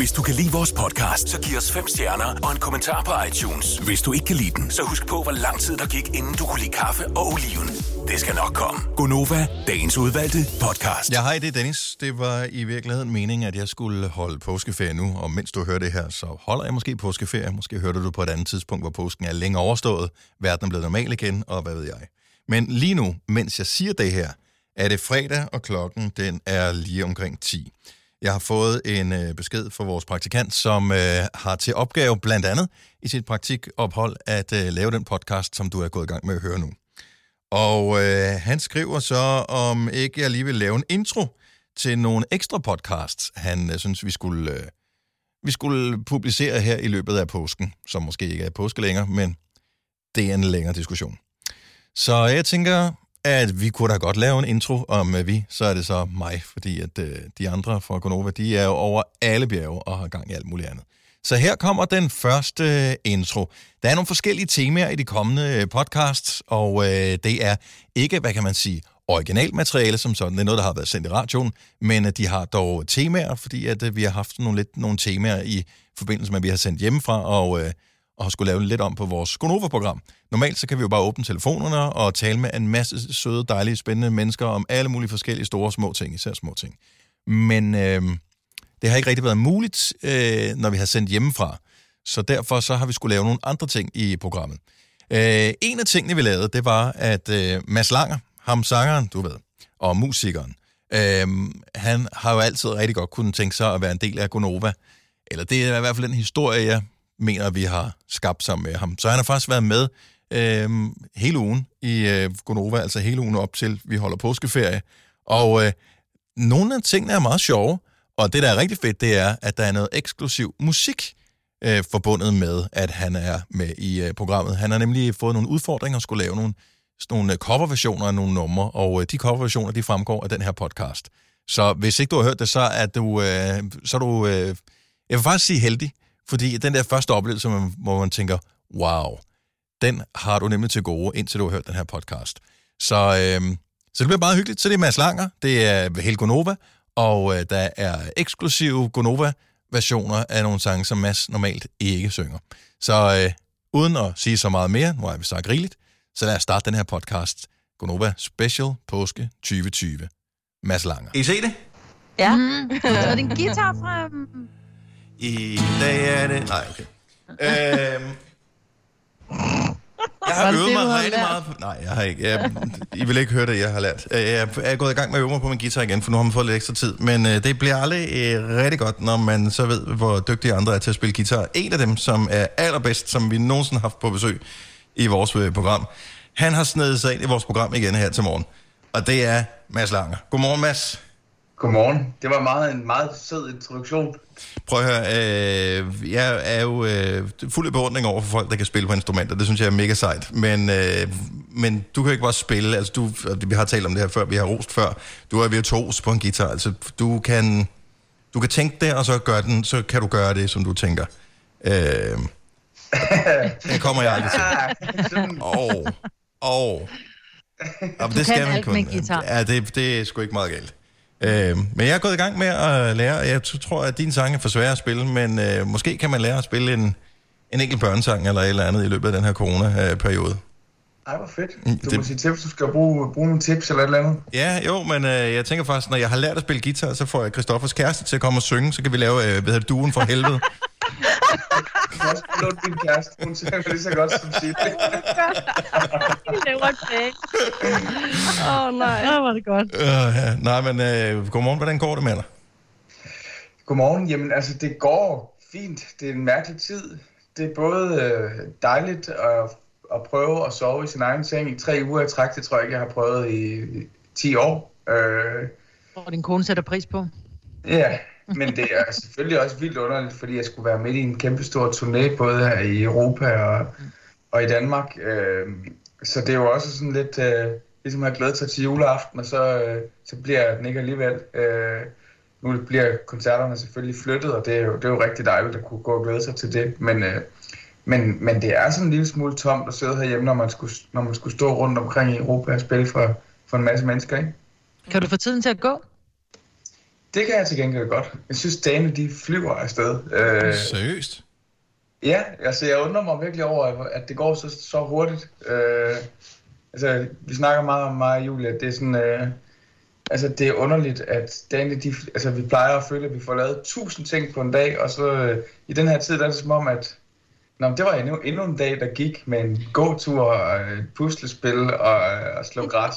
Hvis du kan lide vores podcast, så giv os fem stjerner og en kommentar på iTunes. Hvis du ikke kan lide den, så husk på, hvor lang tid der gik, inden du kunne lide kaffe og oliven. Det skal nok komme. Gonova, dagens udvalgte podcast. Ja, hej, det er Dennis. Det var i virkeligheden meningen, at jeg skulle holde påskeferie nu, og mens du hører det her, så holder jeg måske påskeferie. Måske hørte du på et andet tidspunkt, hvor påsken er længe overstået, verden er blevet normal igen, og hvad ved jeg. Men lige nu, mens jeg siger det her, er det fredag, og klokken den er lige omkring 10. Jeg har fået en øh, besked fra vores praktikant, som øh, har til opgave blandt andet i sit praktikophold at øh, lave den podcast, som du er gået i gang med at høre nu. Og øh, han skriver så, om ikke jeg lige vil lave en intro til nogle ekstra podcasts, han øh, synes, vi skulle, øh, vi skulle publicere her i løbet af påsken, som måske ikke er påske længere, men det er en længere diskussion. Så jeg tænker, at vi kunne da godt lave en intro om uh, vi, så er det så mig, fordi at uh, de andre fra Gonova, de er jo over alle bjerge og har gang i alt muligt andet. Så her kommer den første øh, intro. Der er nogle forskellige temaer i de kommende podcasts, og øh, det er ikke, hvad kan man sige, originalt materiale som sådan. Det er noget, der har været sendt i radioen, men uh, de har dog temaer, fordi at vi har haft nogle, lidt, nogle temaer i forbindelse med, at vi har sendt hjemmefra, og øh, og har skulle lave lidt om på vores Gonova-program. Normalt så kan vi jo bare åbne telefonerne og tale med en masse søde, dejlige, spændende mennesker om alle mulige forskellige store og små ting, især små ting. Men øh, det har ikke rigtig været muligt, øh, når vi har sendt hjemmefra. Så derfor så har vi skulle lave nogle andre ting i programmet. Øh, en af tingene, vi lavede, det var, at øh, Mads Langer, ham sangeren, du ved, og musikeren, øh, han har jo altid rigtig godt kunne tænke sig at være en del af Gonova. Eller det er i hvert fald den historie, jeg mener, vi har skabt sammen med ham. Så han har faktisk været med øh, hele ugen i øh, Gonova, altså hele ugen op til, vi holder påskeferie. Og øh, nogle af tingene er meget sjove, og det, der er rigtig fedt, det er, at der er noget eksklusiv musik øh, forbundet med, at han er med i øh, programmet. Han har nemlig fået nogle udfordringer og skulle lave nogle, nogle øh, coverversioner af nogle numre, og øh, de coverversioner, de fremgår af den her podcast. Så hvis ikke du har hørt det, så er du, øh, så er du øh, jeg vil faktisk sige heldig, fordi den der første oplevelse, hvor man tænker, wow, den har du nemlig til gode, indtil du har hørt den her podcast. Så, øh, så det bliver meget hyggeligt. Så det er Mads Langer, det er Helgo Nova, og øh, der er eksklusive Gonova-versioner af nogle sange, som Mads normalt ikke synger. Så øh, uden at sige så meget mere, nu har vi sagt rigeligt, så lad os starte den her podcast. Gonova Special Påske 2020. Mads Langer. I se det? Ja. Mm. Så er det en guitar frem. I dag er det... Nej, okay. Øhm, jeg har øvet mig rigtig meget på... Nej, jeg har ikke. Jeg, I vil ikke høre det, jeg har lært. Øh, Jeg er gået i gang med at øve mig på min guitar igen, for nu har man fået lidt ekstra tid. Men øh, det bliver aldrig øh, rigtig godt, når man så ved, hvor dygtige andre er til at spille guitar. En af dem, som er allerbedst, som vi nogensinde har haft på besøg i vores øh, program, han har snedet sig ind i vores program igen her til morgen. Og det er Mads Langer. Godmorgen, Mads. Godmorgen. Det var meget, en meget sød introduktion. Prøv at høre, øh, jeg er jo øh, fuld af beundring over for folk, der kan spille på instrumenter. Det synes jeg er mega sejt. Men, øh, men du kan ikke bare spille. Altså, du, og vi har talt om det her før, vi har rost før. Du er virtuos på en guitar. Altså, du kan, du kan tænke det, og så, gør den, så kan du gøre det, som du tænker. Øh, det kommer jeg aldrig til. Men Du kan alt med en guitar. Ja, det, det er sgu ikke meget galt. Øh, men jeg er gået i gang med at lære, og jeg tror, at din sang er for svær at spille, men øh, måske kan man lære at spille en, en enkelt børnesang eller et eller andet i løbet af den her corona-periode. ej, hvor fedt. Mm, Du det- må sige til, hvis du skal bruge, bruge nogle tips eller et eller andet. Ja, jo, men øh, jeg tænker faktisk, når jeg har lært at spille guitar, så får jeg Christoffers kæreste til at komme og synge, så kan vi lave, øh, hvad hedder duen for helvede. Låne din kæreste. Hun synger lige så godt som sige det. Det var det. Åh oh, nej. Åh, var det godt. øh, ja. Nej, men øh, godmorgen, hvordan går det med dig? Godmorgen. Jamen, altså, det går fint. Det er en mærkelig tid. Det er både øh, dejligt at, at prøve at sove i sin egen seng i tre uger i træk. Det tror jeg ikke, jeg har prøvet i 10 år. Øh, Og din kone sætter pris på. Ja, men det er selvfølgelig også vildt underligt, fordi jeg skulle være midt i en kæmpe stor turné, både her i Europa og, og i Danmark. Øh, så det er jo også sådan lidt, øh, ligesom jeg have glædet sig til juleaften, og så, øh, så bliver den ikke alligevel. Øh, nu bliver koncerterne selvfølgelig flyttet, og det er jo, det er jo rigtig dejligt at kunne gå og glæde sig til det. Men, øh, men, men det er sådan en lille smule tomt at sidde herhjemme, når man skulle, når man skulle stå rundt omkring i Europa og spille for, for en masse mennesker, ikke? Kan du få tiden til at gå? Det kan jeg til gengæld godt. Jeg synes, dagene de flyver afsted. Øh, Seriøst? ja, altså jeg undrer mig virkelig over, at det går så, så hurtigt. Øh, altså, vi snakker meget om mig og Julie, at det er sådan... Øh, altså, det er underligt, at dagene, de, altså, vi plejer at føle, at vi får lavet tusind ting på en dag, og så øh, i den her tid, der er det som om, at Nå, det var endnu, endnu en dag, der gik med en gåtur og et puslespil og, øh, og slå græs.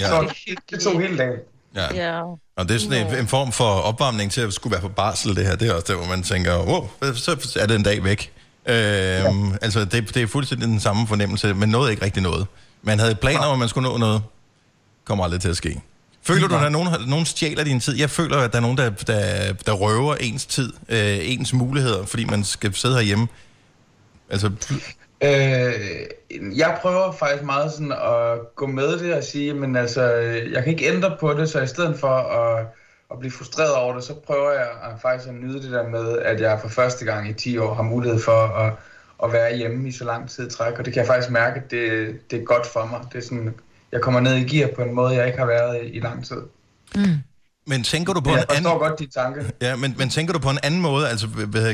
Ja. så det tog hele dagen. ja. Ja. Og det er sådan en, en form for opvarmning til at skulle være på barsel, det her. Det er også der, hvor man tænker, wow, så er det en dag væk. Øhm, ja. Altså, det, det er fuldstændig den samme fornemmelse, men nåede ikke rigtig noget. Man havde planer om, at man skulle nå noget. Kommer aldrig til at ske. Føler du, at der er nogen, nogen stjæler din tid? Jeg føler, at der er nogen, der, der, der røver ens tid, øh, ens muligheder, fordi man skal sidde herhjemme. Altså, Øh, jeg prøver faktisk meget sådan at gå med det og sige, men altså, jeg kan ikke ændre på det, så i stedet for at, at blive frustreret over det, så prøver jeg at faktisk at nyde det der med, at jeg for første gang i 10 år har mulighed for at, at være hjemme i så lang tid i træk, og det kan jeg faktisk mærke, at det, det er godt for mig. Det er sådan, jeg kommer ned i gear på en måde, jeg ikke har været i, i lang tid. Mm men tænker du på Men en anden... godt de tanker. Ja, men, men tænker du på en anden måde? Altså,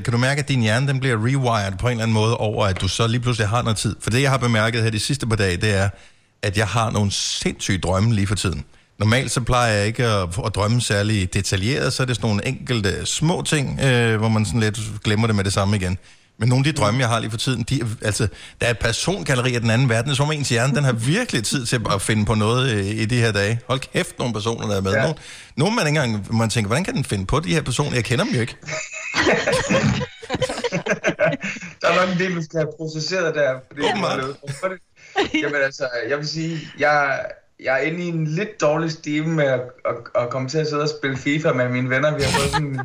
kan du mærke, at din hjerne den bliver rewired på en eller anden måde over, at du så lige pludselig har noget tid? For det, jeg har bemærket her de sidste par dage, det er, at jeg har nogle sindssyge drømme lige for tiden. Normalt så plejer jeg ikke at, at drømme særlig detaljeret, så er det sådan nogle enkelte små ting, øh, hvor man sådan lidt glemmer det med det samme igen. Men nogle af de drømme, jeg har lige for tiden, de, altså, der er et persongalleri af den anden verden, er som om ens hjerne, den har virkelig tid til at finde på noget øh, i de her dage. Hold kæft, nogle personer, der er med. Ja. Nogle, nogle man ikke engang, man tænker, hvordan kan den finde på de her personer? Jeg kender dem jo ikke. Der er nok en del, du skal have processeret der. Fordi Åbenbart. Jamen altså, jeg vil sige, jeg, jeg er inde i en lidt dårlig stime med at, at, at komme til at sidde og spille FIFA med mine venner. Vi har fået sådan en,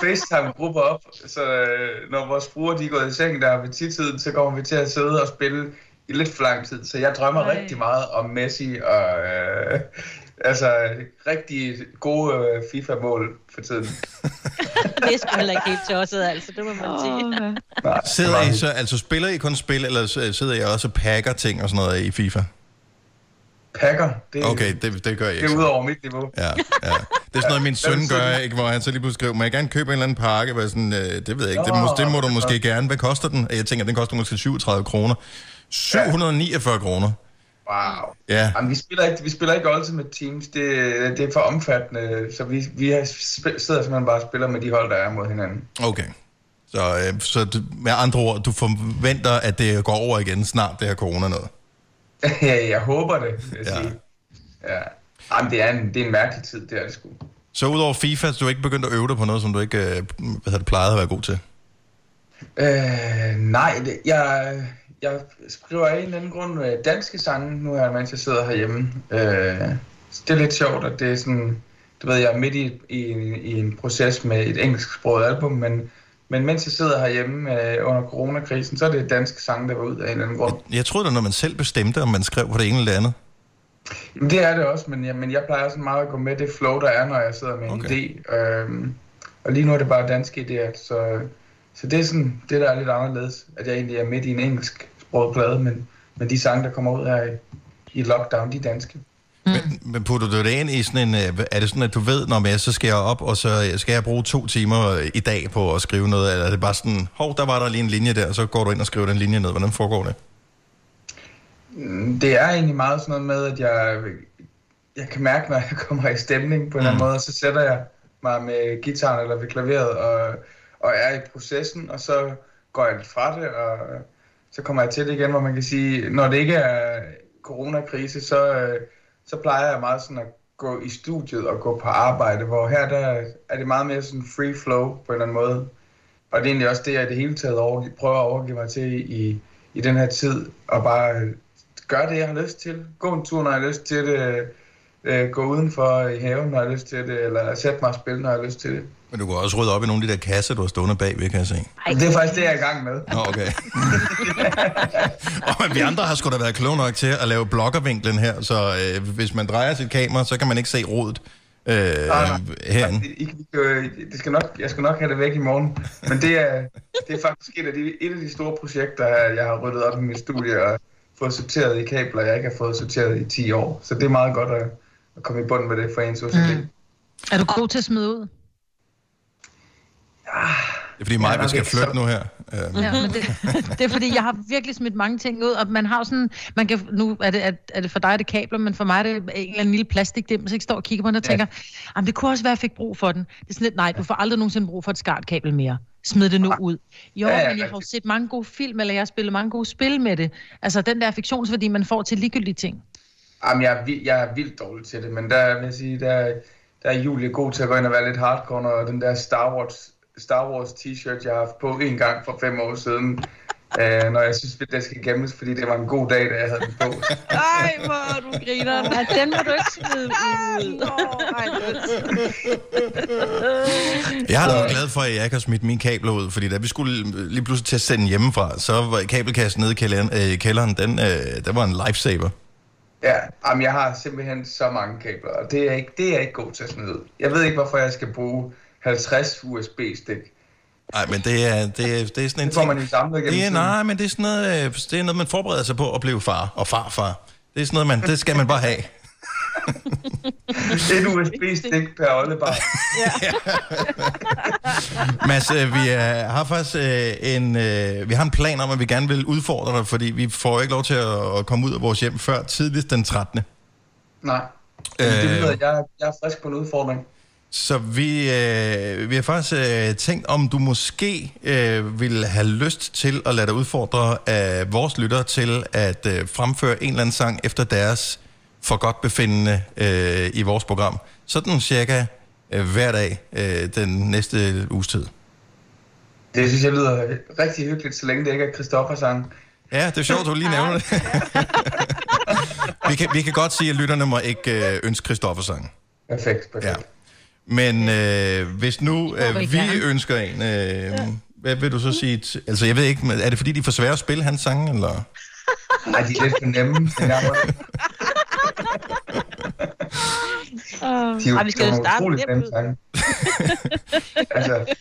FaceTime-gruppe op, så øh, når vores fruer de er gået i seng der ved tidtiden, så kommer vi til at sidde og spille i lidt for lang tid. Så jeg drømmer Ej. rigtig meget om Messi og øh, altså rigtig gode øh, FIFA-mål for tiden. Det er sgu heller ikke helt tosset, altså. Det må man sige. Åh, Nej, Sidder I så, altså spiller I kun spil, eller sidder I også og pakker ting og sådan noget i FIFA? Pakker, det, Okay, det, det gør jeg det ikke. er ud over mit niveau. Ja, ja. Det er sådan noget, min søn Hvad gør, det? ikke, hvor han så lige pludselig skriver, må jeg gerne købe en eller anden pakke? Hvor jeg sådan, øh, det ved jeg ikke, det, må, det må du det måske gerne. Hvad koster den? Jeg tænker, den koster måske 37 kroner. 749 kroner. Wow. Ja, Jamen, vi spiller ikke, vi spiller ikke Ultimate Teams. Det, det er for omfattende, så vi, vi har sp- sidder simpelthen bare og spiller med de hold, der er mod hinanden. okay. Så, øh, så med andre ord, du forventer, at det går over igen snart, det her corona noget. Ja, jeg håber det, vil jeg Ja. sige. Ja. Jamen, det er, en, det er en mærkelig tid, det er det sgu. Så udover FIFA, så du ikke begyndt at øve dig på noget, som du ikke øh, hvad hedder det, plejede at være god til? Øh, nej, det, jeg, jeg skriver af en eller anden grund øh, danske sange nu her, mens jeg sidder herhjemme. Øh, det er lidt sjovt, at det er sådan, du ved, jeg er midt i, i, i en proces med et engelsksproget album, men, men mens jeg sidder herhjemme øh, under coronakrisen, så er det danske sange, der var ud af en eller anden grund. Jeg troede da, når man selv bestemte, om man skrev på det ene eller det andet. Jamen, det er det også, men jeg, men jeg plejer sådan meget at gå med det flow, der er, når jeg sidder med en Okay. idé. Øhm, og lige nu er det bare danske idéer, så, så det er sådan det, der er lidt anderledes, at jeg egentlig er midt i en engelsk sproget plade, men, men de sange, der kommer ud her i, i lockdown, de er danske. Men, men putter du det ind i sådan en... øh, Er det sådan, at du ved, når jeg så skal jeg op, og så skal jeg bruge to timer øh, i dag på at skrive noget? Eller er det bare sådan, hov, der var der lige en linje der, og så går du ind og skriver den linje ned. Hvordan foregår det? Mm, Det er egentlig meget sådan noget med, at jeg, jeg kan mærke, når jeg kommer i stemning på en eller anden Mm. måde, og så sætter jeg mig med gitaren eller ved klaveret og, og er i processen, og så går jeg lidt fra det, og så kommer jeg til det igen, hvor man kan sige, når det ikke er coronakrise, så, øh, så plejer jeg meget sådan at gå i studiet og gå på arbejde, hvor her der er det meget mere sådan free flow på en eller anden måde. Og det er egentlig også det, jeg i det hele taget over, prøver at overgive mig til i, i den her tid, og bare øh, gøre det, jeg har lyst til. Gå en tur, når jeg har lyst til det. Øh, øh, gå udenfor i haven, når jeg har lyst til det. Eller sætte mig og spille, når jeg har lyst til det. Men du kan også rydde op i nogle af de der kasser, du har stående bagved, kan jeg se. Ej, Det er faktisk det, jeg er i gang med. Nå, okay. og men vi andre har sgu da været kloge nok til at lave blokkervinklen her, så øh, hvis man drejer sit kamera, så kan man ikke se rodet øh, nej. herinde. I, I, øh, det skal nok, jeg skal nok have det væk i morgen. Men det er, det er faktisk et af, de, et af de store projekter, jeg har ryddet op i mit studie og fået sorteret i kabler, jeg ikke har fået sorteret i 10 år. Så det er meget godt at, at komme i bund med det for ens OCD. Mm. Er du god til at smide ud? Det er fordi mig, vi skal flytte så- nu her. Uh, Ja, men det, det er fordi, jeg har virkelig smidt mange ting ud, og man har sådan, man kan, nu er det, er, er det for dig, er det kabler, men for mig er det en eller anden lille plastikdim, så jeg står og kigger på den og tænker, jamen det kunne også være, at jeg fik brug for den. Det er sådan lidt, nej, du får aldrig nogensinde brug for et skartkabel mere. Smid det nu ud. Jo, Ja, ja, men jeg har jo set mange gode film, eller jeg har spillet mange gode spil med det. Altså den der fiktionsværdi, man får til ligegyldige ting. Jamen, jeg er, vild, jeg er vildt dårlig til det, men der vil jeg sige, der, der er Julie god til at gå ind og være lidt hardcore, og den der Star Wars, Star Wars t-shirt, jeg har haft på en gang for fem år siden, øh, når jeg synes, at det skal gemmes, fordi det var en god dag, da jeg havde den på. Ej, hvor er du griner. Nej, den må du ikke smide ud. jeg har været glad for, at jeg ikke har smidt mine kabler ud, fordi da vi skulle lige pludselig til at sende hjemmefra, så var kabelkassen nede i kælderen, øh, kælderen den, øh, der var en lifesaver. Ja, jamen, jeg har simpelthen så mange kabler, og det er, ikke, det er jeg ikke god til at smide ud. Jeg ved ikke, hvorfor jeg skal bruge 50 USB-stik. Nej, men det er, det, er, det er sådan en Det får man ting... jo samlet Det er, nej, men det er sådan noget, øh, det er noget, man forbereder sig på at blive far og farfar. Det er sådan noget, man, det skal man bare have. Et USB-stik per oldebar. Mads, øh, vi er, har faktisk øh, en, øh, vi har en plan om, at vi gerne vil udfordre dig, fordi vi får ikke lov til at, komme ud af vores hjem før tidligst den 13. Nej. Men det Øh. lyder, at jeg, jeg er frisk på en udfordring. Så vi, øh, vi har faktisk øh, tænkt, om du måske øh, vil have lyst til at lade dig udfordre af vores lyttere til at øh, fremføre en eller anden sang efter deres for godt befindende øh, i vores program. Sådan cirka øh, hver dag øh, den næste uges tid. Det synes jeg lyder rigtig hyggeligt, så længe det ikke er Christoffer-sang. Ja, det er sjovt, at du lige nævner det. vi, kan, vi kan godt sige, at lytterne må ikke øh, ønske Christoffer sang. Perfekt, perfekt. Ja. Men øh, hvis nu øh, vi ønsker en, øh, hvad vil du så sige? T- altså, jeg ved ikke, men er det fordi, de er for svære at spille hans sange, eller? Ej, de er lidt for nemme. må- De er jo, vi skal jo starte nemt altså,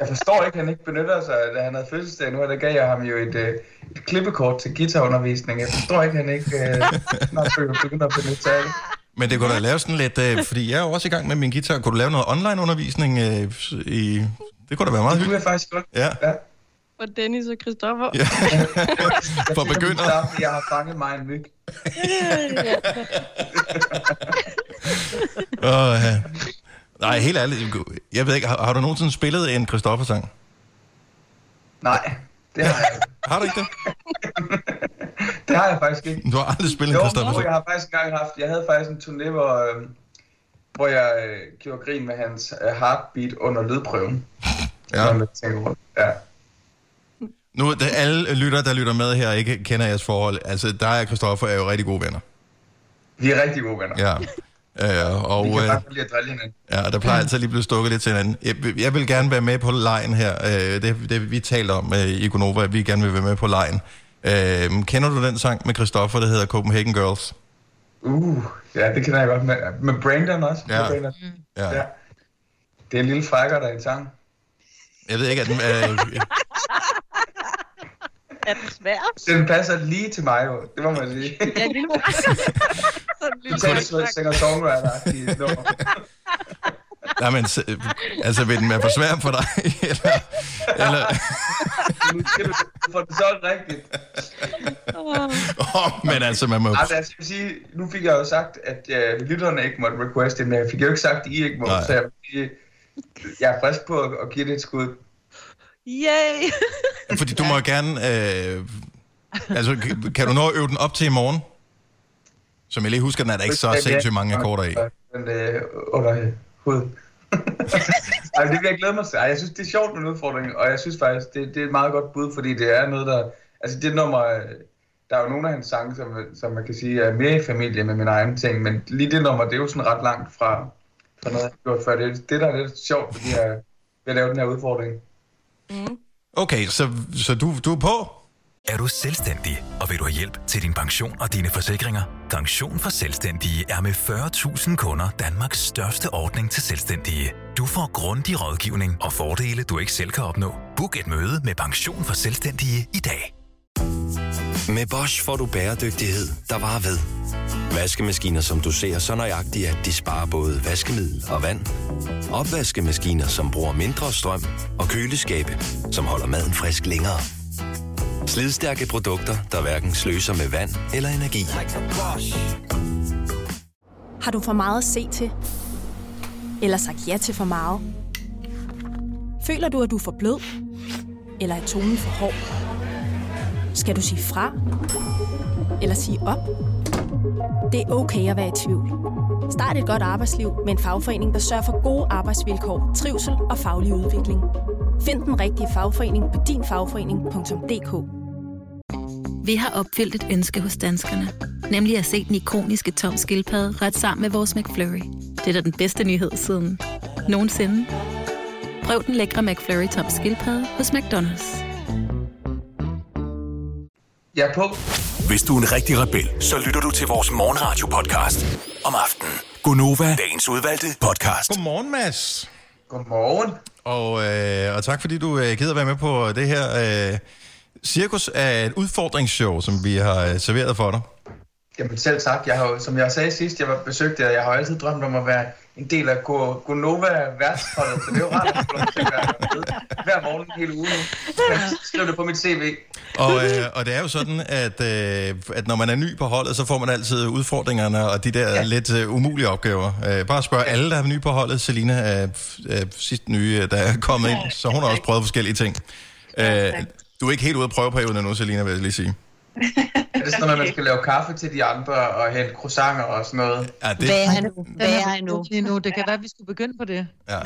jeg forstår ikke, at han ikke benytter sig, da han havde fødselsdag nu, og der gav jeg ham jo et, øh, et klippekort til guitarundervisning. Jeg forstår ikke, at han ikke øh, snart begynder at benytte sig af det. Men det kunne da lave sådan lidt, øh, fordi jeg er jo også i gang med min guitar. Kunne du lave noget online-undervisning øh, i... Det kunne da være meget Det kunne hyggeligt. jeg faktisk godt. Ja, Ja. For Dennis og Christoffer. ja. For starten, Jeg har fanget mig en myg. Og, øh, nej, helt ærligt. Jeg ved ikke, har, har du nogensinde spillet en Christoffer-sang? Nej, det har jeg ikke. Har du ikke det? Det har jeg faktisk ikke. Du har aldrig spillet Jo, jo, Christoffer-sang? jeg har faktisk engang haft, jeg havde faktisk en turné, hvor, øh, hvor jeg øh, gjorde grin med hans øh, heartbeat under lydprøven. Ja. Tænker. Ja. Nu, det, alle lytter, der lytter med her, ikke kender jeres forhold. Altså, dig og Christoffer er jo rigtig gode venner. Vi er rigtig gode venner. Ja. Øh, og Vi kan øh, lide at drille hinanden. ja, der plejer altid lige at blive stukket lidt til hinanden. Jeg, jeg vil gerne være med på lejen her. Øh, det, det vi talte om øh, i Gonova, at vi gerne vil være med på lejen. Øh, kender du den sang med Christoffer, der hedder Copenhagen Girls? Uh, ja, det kender jeg godt. Med, med Brandon også. Ja. Med Brandon. Ja. ja. Det er en lille frækker, der er en sang. Jeg ved ikke, at den... Øh, Er den svær? Den passer lige til mig, jo. Det må man sige. Ja, lille Sådan en lille Totalt dreng. nej, men, s- altså, vil den være for svær for dig? eller, eller, Nu skal du får det så rigtigt. oh, men altså, man må... Altså, jeg skal sige, nu fik jeg jo sagt, at uh, lytterne ikke måtte requeste, men jeg fik jo ikke sagt, at I ikke må. Nej. Så jeg, sige, jeg er frisk på at, at give det et skud. Yay! Fordi du må jo gerne... Øh, altså, kan- kan du nå at øve den op til i morgen? Som jeg lige husker, den er der ikke så sindssygt mange akkorder i. Men øh, under øh, hovedet. Ej, det vil jeg glæde mig til. Ej, jeg synes, det er sjovt med en udfordring, og jeg synes faktisk, det, det er et meget godt bud, fordi det er noget, der... Altså, det nummer... Der er jo nogle af hans sange, som, som man kan sige er mere i familie med mine egne ting, men lige det nummer, det er jo sådan ret langt fra, fra noget, jeg har gjort før. Det det, der er lidt sjovt, fordi jeg vil lave den her udfordring. Okay, så, så du, du er på? Er du selvstændig, og vil du have hjælp til din pension og dine forsikringer? Pension for Selvstændige er med 40.000 kunder Danmarks største ordning til selvstændige. Du får grundig rådgivning og fordele, du ikke selv kan opnå. Book et møde med Pension for Selvstændige i dag. Med Bosch får du bæredygtighed, der varer ved. Vaskemaskiner, som du ser så nøjagtigt, at de sparer både vaskemiddel og vand. Opvaskemaskiner, som bruger mindre strøm. Og køleskabe, som holder maden frisk længere. Slidstærke produkter, der hverken sløser med vand eller energi. Har du for meget at se til? Eller sagt ja til for meget? Føler du, at du er for blød? Eller er tonen for hård? Skal du sige fra? Eller sige op? Det er okay at være i tvivl. Start et godt arbejdsliv med en fagforening, der sørger for gode arbejdsvilkår, trivsel og faglig udvikling. Find den rigtige fagforening på dinfagforening.dk Vi har opfyldt et ønske hos danskerne. Nemlig at se den ikoniske tom skildpadde ret sammen med vores McFlurry. Det er da den bedste nyhed siden nogensinde. Prøv den lækre McFlurry tom skildpadde hos McDonald's. Jeg er på. Hvis du er en rigtig rebel, så lytter du til vores morgenradio-podcast om aftenen. Gunova, dagens udvalgte podcast. Godmorgen, Mads. Godmorgen. Og, øh, og tak fordi du øh, gider være med på det her øh, cirkus af et udfordringsshow, som vi har øh, serveret for dig. Jamen selv tak. Jeg har som jeg sagde sidst, jeg var besøgt jer, jeg har altid drømt om at være en del af Go- Gonova værtsholdet, så det er jo rart at være med hver morgen hele ugen nu. Jeg skriver det på mit CV. Og, øh, og det er jo sådan, at, øh, at når man er ny på holdet, så får man altid udfordringerne og de der ja. lidt øh, umulige opgaver. Øh, bare spørg alle, der er nye på holdet. Selina er, er sidst nye, der er kommet ind, så hun har også prøvet forskellige ting. Øh, du er ikke helt ude af prøveperioden endnu, Selina, vil jeg lige sige. Er det sådan, at man skal lave kaffe til de andre og hente croissanter og sådan noget? Ja, det, Hvad er nu? Hvad er nu? Lige nu. Det kan være, at vi skulle begynde på det. ja.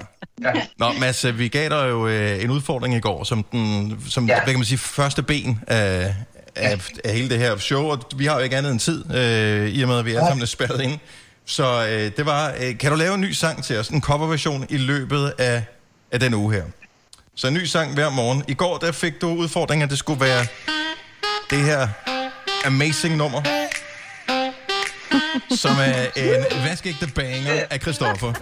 Ja. Nå, Mads, øh, vi gav dig jo øh, en udfordring i går, som, den, som ja. Ja. hvad kan man sige, første ben af, af, af hele det her show, og vi har jo ikke andet end tid, øh, i og med, at vi er sammen er spærret ind. Så øh, det var, øh, kan du lave en ny sang til os, en coverversion i løbet af, af den uge her? Så en ny sang hver morgen. I går, der fik du udfordringen, at det skulle være det her amazing nummer, som er en vaskeægte banger af Christoffer.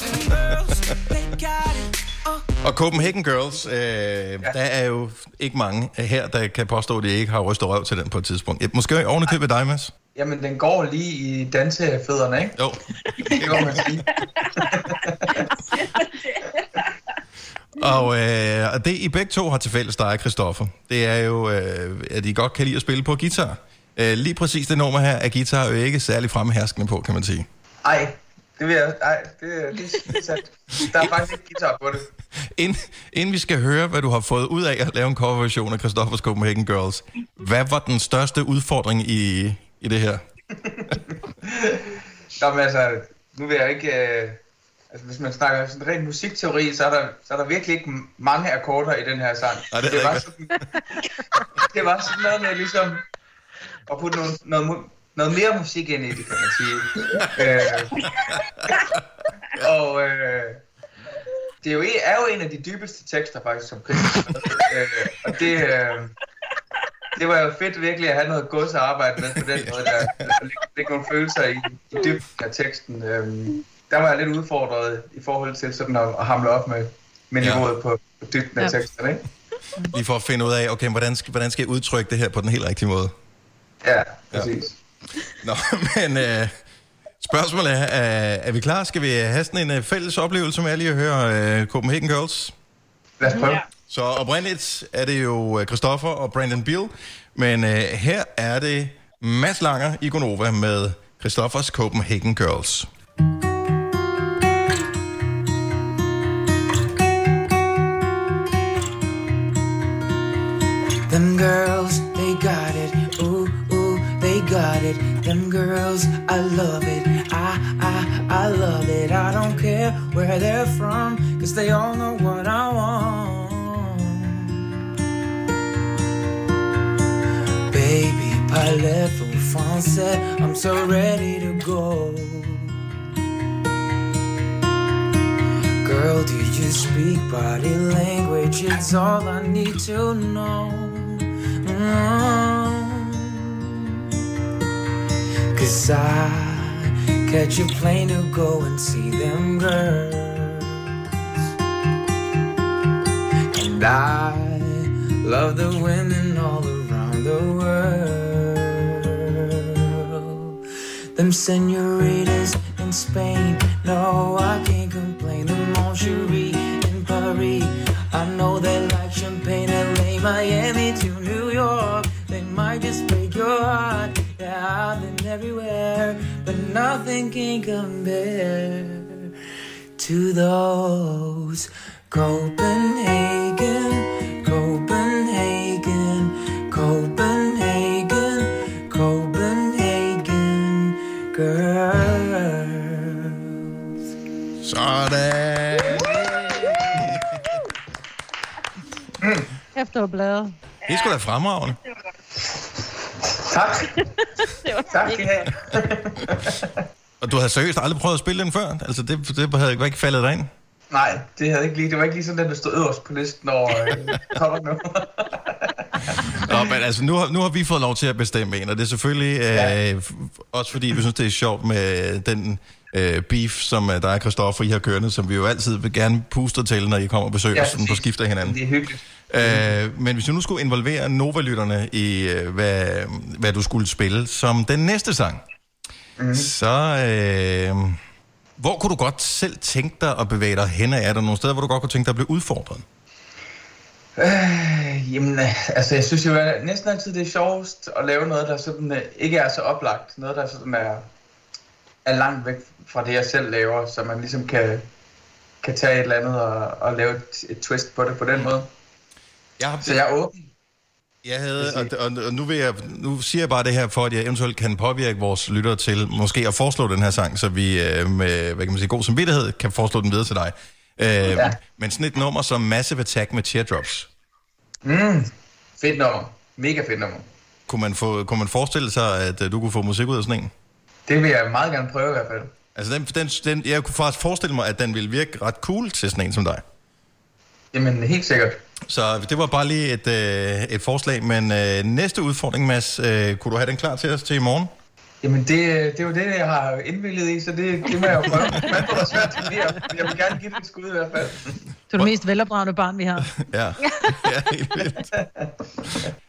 Og Copenhagen Girls, øh, ja. der er jo ikke mange her, der kan påstå, at de ikke har rystet røv til den på et tidspunkt. Måske ovenikøbet dig, Mads? Jamen, den går lige i dansefødderne, ikke? Jo. Det må man sige. Og, øh, og det, I begge to har til fælles, dig Christoffer, det er jo, øh, at I godt kan lide at spille på guitar. Øh, lige præcis det nummer her er guitar jo ikke særlig fremherskende på, kan man sige. Ej, det vil jeg... Ej, det, det, det er sandt. Der er faktisk ikke guitar på det. Ind, inden vi skal høre, hvad du har fået ud af at lave en coverversion af Christoffers Copenhagen Girls, hvad var den største udfordring i, i det her? Nå, men altså, nu vil jeg ikke... Øh, altså, hvis man snakker sådan ren musikteori, så er, der, så er der virkelig ikke mange akkorder i den her sang. Nej, det er det, var sådan, det var sådan noget med ligesom at putte noget, noget, noget mere musik ind i det, kan man sige. øh, og øh, det er jo, er jo en af de dybeste tekster faktisk, som Chris har skrevet. øh, Og det, øh, det var jo fedt virkelig at have noget gods at arbejde med på den måde, der, der lægge, lægge nogle følelser i, i dybden af teksten. Øhm, der var jeg lidt udfordret i forhold til sådan at, at hamle op med, med Ja. niveauet på, på dybden af Ja. teksten, ikke? Lige for at finde ud af, okay, hvordan skal, hvordan skal jeg udtrykke det her på den helt rigtige måde? Ja, præcis. Nå, men øh, spørgsmålet er, er, er vi klar? Skal vi have sådan en øh, fælles oplevelse med lige at høre øh, Copenhagen Girls? Lad os prøve. Så oprindeligt er det jo øh, Christoffer og Brandon Beal, men øh, her er det Mads Langer i Gonova med Christoffers Copenhagen Girls. Them girls, they got it. Ooh, ooh, they got it. Them girls, I love it. I, I, I love it. I don't care where they're from, cause they all know what I want. Baby, parlez-vous français? I'm so ready to go. Girl, do you speak body language? It's all I need to know. Cause I catch a plane to go and see them girls. And I love the women all around the world. them senoritas in Spain. No, I can't complain. The Moncherie in Paris. I know they like champagne, LA, Miami to New York. They might just break your heart. Yeah, I've been everywhere, but nothing can compare to those Copenhagen, Copenhagen, Copenhagen, Copenhagen girls. Sådan. Efter bladet. Det er sgu da fremragende. Tak. Det var Tak, skal I have. Og du havde seriøst aldrig prøvet at spille den før? Altså, det, det havde ikke faldet dig ind? Nej, det havde ikke lige, det var ikke lige sådan, at der stod øverst på listen over øh, kommer nu. Nå, men altså, nu har, nu har vi fået lov til at bestemme en, og det er selvfølgelig Ja. øh, f- også fordi, vi synes, det er sjovt med den øh, beef, som øh, der er Christoffer, I har kørende, som vi jo altid vil gerne puste til, når I kommer og besøger Ja, os på præcis. skift af hinanden. Det er hyggeligt. Øh, men hvis du nu skulle involvere Nova-lytterne i, øh, hvad, hvad du skulle spille som den næste sang, mm. så øh, hvor kunne du godt selv tænke dig at bevæge dig hen? Er der nogle steder, hvor du godt kunne tænke dig at blive udfordret? Øh, jamen, altså jeg synes jo næsten altid, det er sjovest at lave noget, der sådan, øh, ikke er så oplagt. Noget, der sådan er, er langt væk fra det, jeg selv laver, så man ligesom kan, kan tage et eller andet og, og lave et, et twist på det på den måde. Jeg har, Så jeg er åben. Jeg havde, og, og, og nu, vil jeg, nu siger jeg bare det her, for at jeg eventuelt kan påvirke vores lyttere til måske at foreslå den her sang, så vi øh, med hvad kan man sige, god samvittighed kan foreslå den videre til dig. Øh, ja. Men sådan et nummer som Massive Attack med Teardrops, Mm, fedt nummer. Mega fedt nummer. kunne man, få, kunne man forestille sig, at øh, du kunne få musik ud af sådan en? Det vil jeg meget gerne prøve i hvert fald. Altså, den, den, den, jeg kunne faktisk forestille mig, at den ville virke ret cool til sådan en som dig. Jamen, helt sikkert. Så det var bare lige et, øh, et forslag, men øh, næste udfordring, Mads, øh, kunne du have den klar til os til i morgen? Jamen, det, det er jo det, jeg har indvilget i, så det, det må jeg jo prøve. Man får svært til det, jeg vil gerne give det et skud i hvert fald. Du er det mest velopdragende barn, vi har. Ja, ja helt vildt.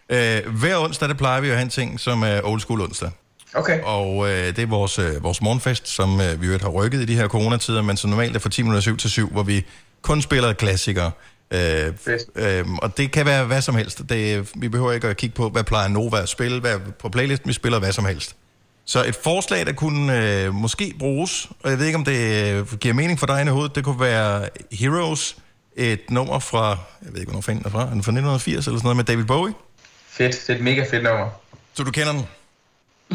Øh, hver onsdag, der plejer vi jo at have en ting, som er old school onsdag. Okay. Og øh, det er vores, øh, vores morgenfest, som øh, vi jo har rykket i de her coronatider, men som normalt er fra 10 minutter 7 til 7, hvor vi kun spiller klassikere. Øh, øh, og det kan være hvad som helst. Det, vi behøver ikke at kigge på, hvad plejer Nova at spille, hvad på playlisten vi spiller hvad som helst. Så et forslag, der kunne øh, måske bruges, og jeg ved ikke, om det øh, giver mening for dig i hovedet, det kunne være Heroes, et nummer fra, jeg ved ikke, hvornår fanden den er fra, er fra 1980 eller sådan noget med David Bowie? Fedt, det er et mega fedt nummer. Så du kender den?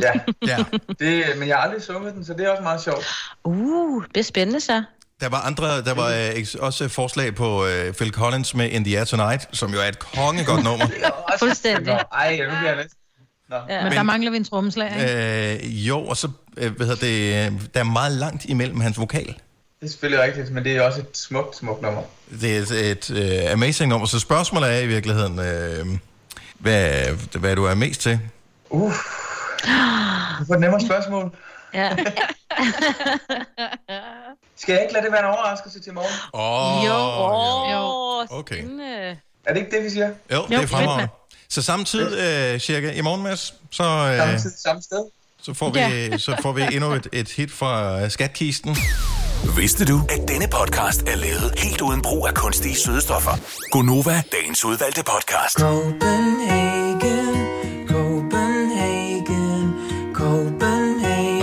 Ja. ja. Det, men jeg har aldrig sunget den, så det er også meget sjovt. Uh, det er spændende så. Der var andre, der var øh, eks- også forslag på øh, Phil Collins med In the Air Tonight, som jo er et kongegodt nummer. Fuldstændig. Ej, nu bliver jeg næsten... Nå. Ja. Men der mangler vi en trommeslager, ikke? Øh, jo, og så, øh, hvad hedder det, øh, der er meget langt imellem hans vokal. Det er selvfølgelig rigtigt, men det er også et smukt, smukt nummer. Det er et, et uh, amazing nummer, så spørgsmålet er i virkeligheden, øh, hvad, hvad du er mest til. Uh. Du får et nemmere spørgsmål. Ja. Skal jeg ikke lade det være en overraskelse til morgen? Åh, jo. jo. Åh, Okay. Er det ikke det, vi siger? Jo, det er fremragende. Så samme tid øh, cirka i morgen, Mads, så, øh, tid, samme sted. så, får vi, Ja. så får vi endnu et, et hit fra øh, skatkisten. Vidste du, at denne podcast er lavet helt uden brug af kunstige sødestoffer? Gonova, dagens udvalgte podcast. Copenhagen,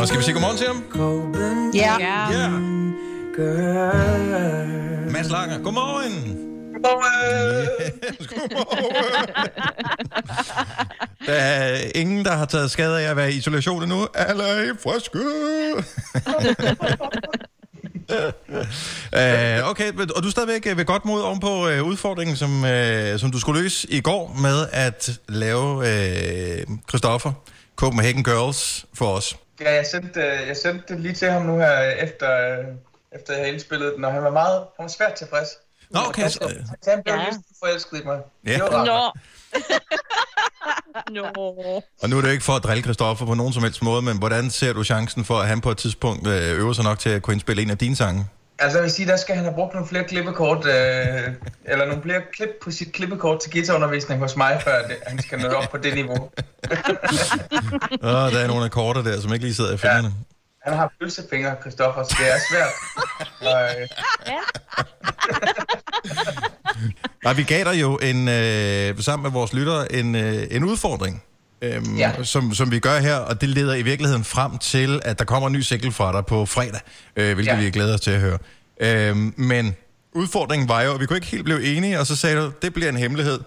Og skal vi sige godmorgen til ham? Ja. Ja. Girl. Mads Langer, godmorgen. Der er ingen, der har taget skade af at være i isolation endnu. Alle er i friske. uh, okay, men- og du er stadigvæk øh, ved godt mod oven på uh, udfordringen, som, uh, som du skulle løse i går med at lave uh, Christoffer, Copenhagen Girls, for os. Ja, jeg sendte, øh, jeg sendte det lige til ham nu her, efter, øh, efter jeg havde indspillet den, og han var meget han var svært tilfreds. Nå, okay. Så, Så han blev Ja. forelsket i mig. Ja. Det var. Nå. Nå. Og nu er det jo ikke for at drille Christoffer på nogen som helst måde, men hvordan ser du chancen for, at han på et tidspunkt øh, øver sig nok til at kunne indspille en af dine sange? Altså, jeg vil sige, der skal han have brugt nogle flere klippekort, øh, eller nogle flere klip på sit klippekort til guitarundervisning hos mig, før det, han skal nå op på det niveau. Åh, der er nogle akkorder der, som ikke lige sidder i fingrene. Han har pølsefingre, Christoffer, så det er svært. Og, øh, Nej, vi gav dig jo en, øh, sammen med vores lyttere en, øh, en udfordring, øhm, Ja. som, som vi gør her, og det leder i virkeligheden frem til, at der kommer en ny single fra dig på fredag, øh, hvilket ja. Vi glæder os til at høre. Øhm, men udfordringen var jo, at vi kunne ikke helt blive enige, og så sagde du, det bliver en hemmelighed.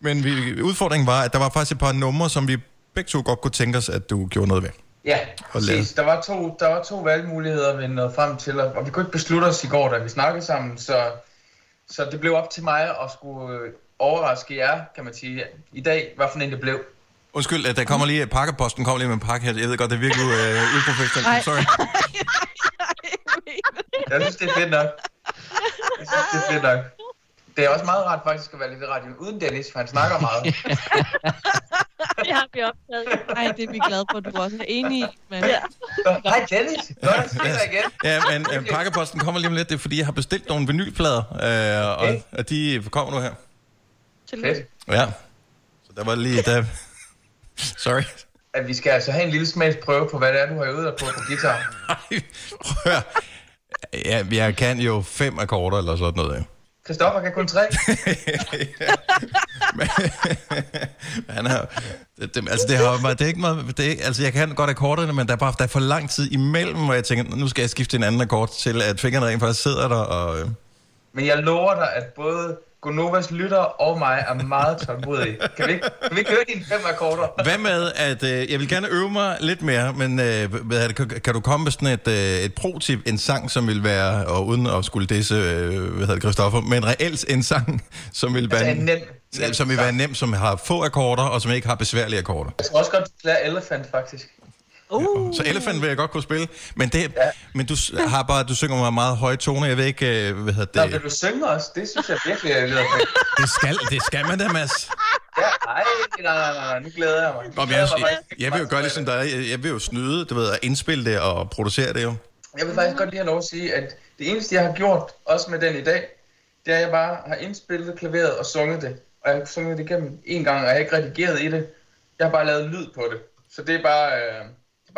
Men vi, udfordringen var, at der var faktisk et par numre, som vi begge to godt kunne tænke os, at du gjorde noget ved. ja, præcis. Der var, to, der var to valgmuligheder, vi nåede frem til, og og vi kunne ikke beslutte os i går, da vi snakkede sammen, så, så det blev op til mig at skulle øh, overraske jer, kan man sige, i dag, hvad for en det blev. Undskyld, at der kommer lige, pakkeposten kommer lige med en pakke her. Jeg ved godt, det er virkelig øh, uprofessionelt. Sorry. Jeg synes, det er fedt nok. Jeg synes, det er fedt nok. Det er også meget rart faktisk at være lidt i radioen uden Dennis, for han snakker meget. Det har vi optaget. Nej, det er vi glade for, at du også er enig i. Men... Ja. Hej Dennis, godt at se dig igen. Ja, men øh, pakkeposten kommer lige om lidt. Det er, fordi jeg har bestilt nogle vinylplader, øh, og, Okay. og de kommer nu her. Fedt. Ja. Så der var lige... Der... Sorry. At vi skal altså have en lille smagsprøve på, hvad det er, du har øvet dig på på guitar. Ej, prøv. Ja, jeg kan jo fem akkorder eller sådan noget. ja. Christoffer kan kun tre. Han har, det, det, altså, det, har, det er ikke meget, det er, altså, jeg kan godt akkorderne, men der er bare der er for lang tid imellem, hvor jeg tænker, nu skal jeg skifte en anden akkord til, at fingrene rent faktisk sidder der, og... Øh, Men jeg lover dig, at både Gonovas lytter og mig er meget tålmodige. Kan vi ikke, kan vi ikke høre dine fem akkorder? Hvad med, at øh, jeg vil gerne øve mig lidt mere, men øh, hvad det, kan, kan du komme med sådan et, øh, et pro-tip, en sang, som vil være, og uden at skulle disse, øh, hvad hedder det, Christoffer, men reelt en sang, som vil være, Altså en nem, nem som vil være nem, som har få akkorder, og som ikke har besværlige akkorder. Jeg tror også godt, du kan lære Elephant, faktisk. Uh. Så Elephant vil jeg godt kunne spille, men, det, ja. men du har bare, du synger med meget høje toner, jeg ved ikke, øh, hvad hedder Nå, det, vil du synge også? Det synes jeg virkelig er lidt fedt. det skal, det skal man da, Mads. Ja, ej, nej, nej, nej, nej, nu glæder jeg mig. Nu Nå, glæder jeg, mig jeg, jeg vil jo gøre ligesom dig, jeg, jeg vil jo snyde, du ved, at indspille det og producere det jo. Jeg vil faktisk godt lige have lov at sige, at det eneste, jeg har gjort, også med den i dag, det er, at jeg bare har indspillet klaveret og sunget det. Og jeg har sunget det igennem en gang, og jeg har ikke redigeret i det. Jeg har bare lavet lyd på det. Så det er bare, øh,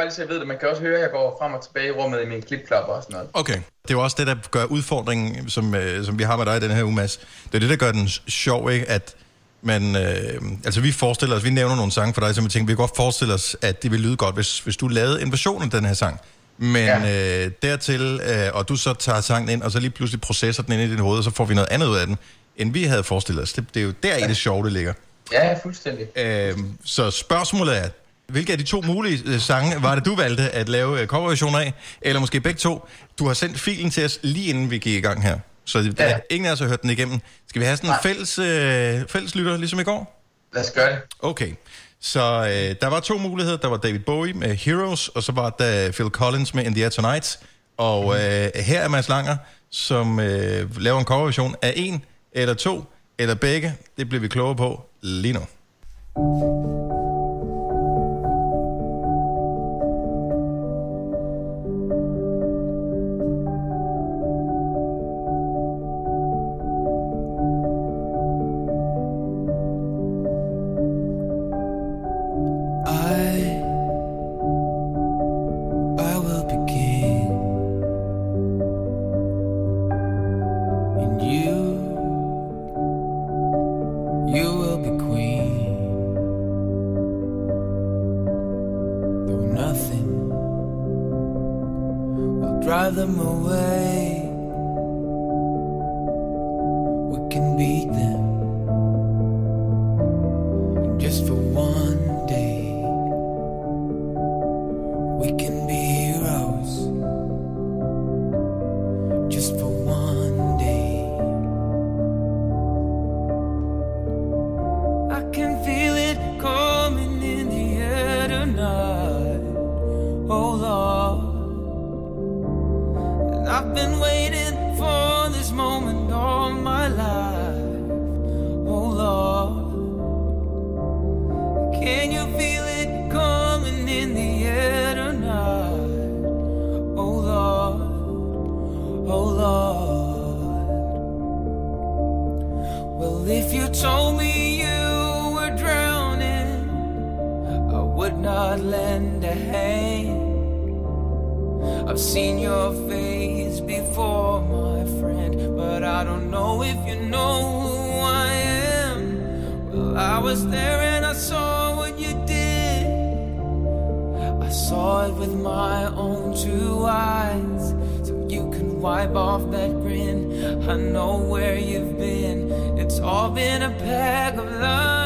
bare lige så jeg ved det. Man kan også høre, at jeg går frem og tilbage i rummet i min klipklapper og sådan noget. Okay. Det er jo også det, der gør udfordringen, som, øh, som vi har med dig i den her uge, Mads. Det er det, der gør den sjov, ikke? At man, øh, altså vi forestiller os, vi nævner nogle sange for dig, som vi tænker, vi kan godt forestille os, at det vil lyde godt, hvis, hvis du lavede en version af den her sang. Men ja. øh, dertil, øh, og du så tager sangen ind, og så lige pludselig processer den ind i dit hoved, og så får vi noget andet ud af den, end vi havde forestillet os. Det, det er jo der i det sjove, det ligger. Ja, fuldstændig. Øh, så spørgsmålet er, hvilke af de to mulige øh, sange var det, du valgte at lave øh, coverversioner af? Eller måske begge to? Du har sendt filen til os lige inden vi gik i gang her. Så der, Ja. ingen af os har hørt den igennem. Skal vi have sådan en fælles, øh, fælles lytter, ligesom i går? Lad os gøre det. Okay. Så øh, der var to muligheder. Der var David Bowie med Heroes, og så var der Phil Collins med In the Air Tonight. Og øh, her er Mads Langer, som øh, laver en coverversion af en, eller to, eller begge. Det bliver vi klogere på lige nu. Seen your face before, my friend, but I don't know if you know who I am. Well, I was there and I saw what you did. I saw it with my own two eyes. So you can wipe off that grin. I know where you've been. It's all been a pack of lies.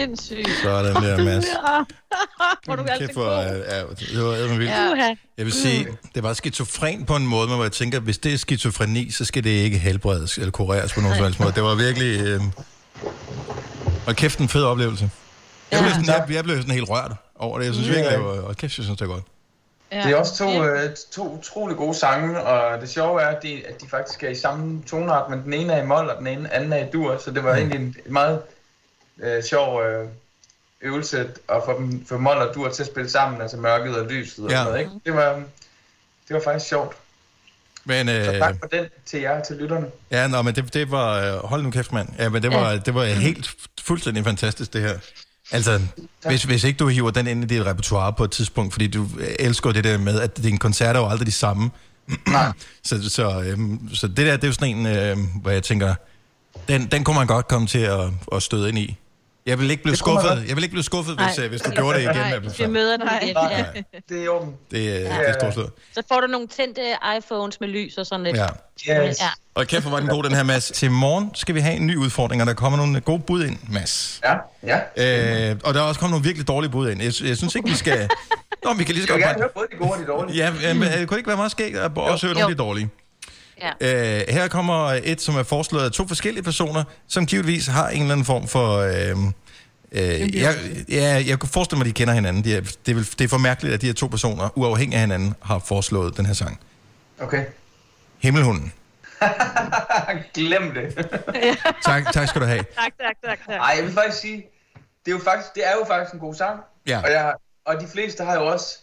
Sindssygt. Sådan der, Mads. Ja. Hvor er du Kæft, hvor, god. ja, det var eddermame vildt. Ja. Jeg vil sige, det var skizofren på en måde, hvor jeg tænker, hvis det er skizofreni, så skal det ikke helbredes eller kureres på nogen som helst måde. Det var virkelig... Øh... Og kæft, en fed oplevelse. Jeg blev, sådan, jeg, jeg blev sådan helt rørt over det. Jeg synes Ja. virkelig, det var... Og kæft, jeg synes, det var godt. Ja. Det er også to, øh, to utrolig gode sange, og det sjove er, at de, at de faktisk er i samme tonart, men den ene er i mol, og den ene anden er i dur, så det var egentlig en en meget øh, sjov øh, øvelse at få, dem, få mol og dur til at spille sammen, altså mørket og lyset og Ja. sådan noget, ikke? Det var, det var faktisk sjovt. Men, øh, Så tak for den til jer, til lytterne. Ja, nå, men det, det var... øh, Hold nu kæft, mand. Ja, men det var, Ja. det var helt fuldstændig fantastisk, det her. Altså, hvis, hvis ikke du hiver den ind i dit repertoire på et tidspunkt, fordi du elsker det der med, at dine koncerter er jo aldrig de samme. Nej. så, så, øhm, så det der, det er jo sådan en, øhm, hvor jeg tænker, den, den kunne man godt komme til at, at støde ind i. Jeg vil ikke blive skuffet, godt. jeg vil ikke blive skuffet, hvis, øh, hvis du gjorde det igen. Nej, med vi møder den igen. Ja. Det er orden. Det, øh, det er storslået. Så får du nogle tændte iPhones med lys og sådan lidt. Ja. Yes. ja. Og kæft, hvor var den god, den her, Mads. Til morgen skal vi have en ny udfordring, og der kommer nogle gode bud ind, Mads. Ja, ja. Øh, og der er også kommet nogle virkelig dårlige bud ind. Jeg, jeg synes ikke, vi skal... Nå, vi kan lige så Jeg vil godt... gerne høre både de gode og de dårlige. Ja, men, øh, kunne det ikke være meget skægt at også høre nogle af de dårlige? Ja. Øh, her kommer et, som er foreslået af to forskellige personer, som givetvis har en eller anden form for... Øh, øh, jeg, ja, jeg kunne forestille mig, at de kender hinanden. De er, det, er, vel- det er for mærkeligt, at de her to personer, uafhængig af hinanden, har foreslået den her sang. Okay. Himmelhunden. Glem det. Tak, tak skal du have. Tak, tak, tak, tak. Ej, jeg vil faktisk sige, det er jo faktisk, det er jo faktisk en god sang. Ja. Og, jeg, og de fleste har jo også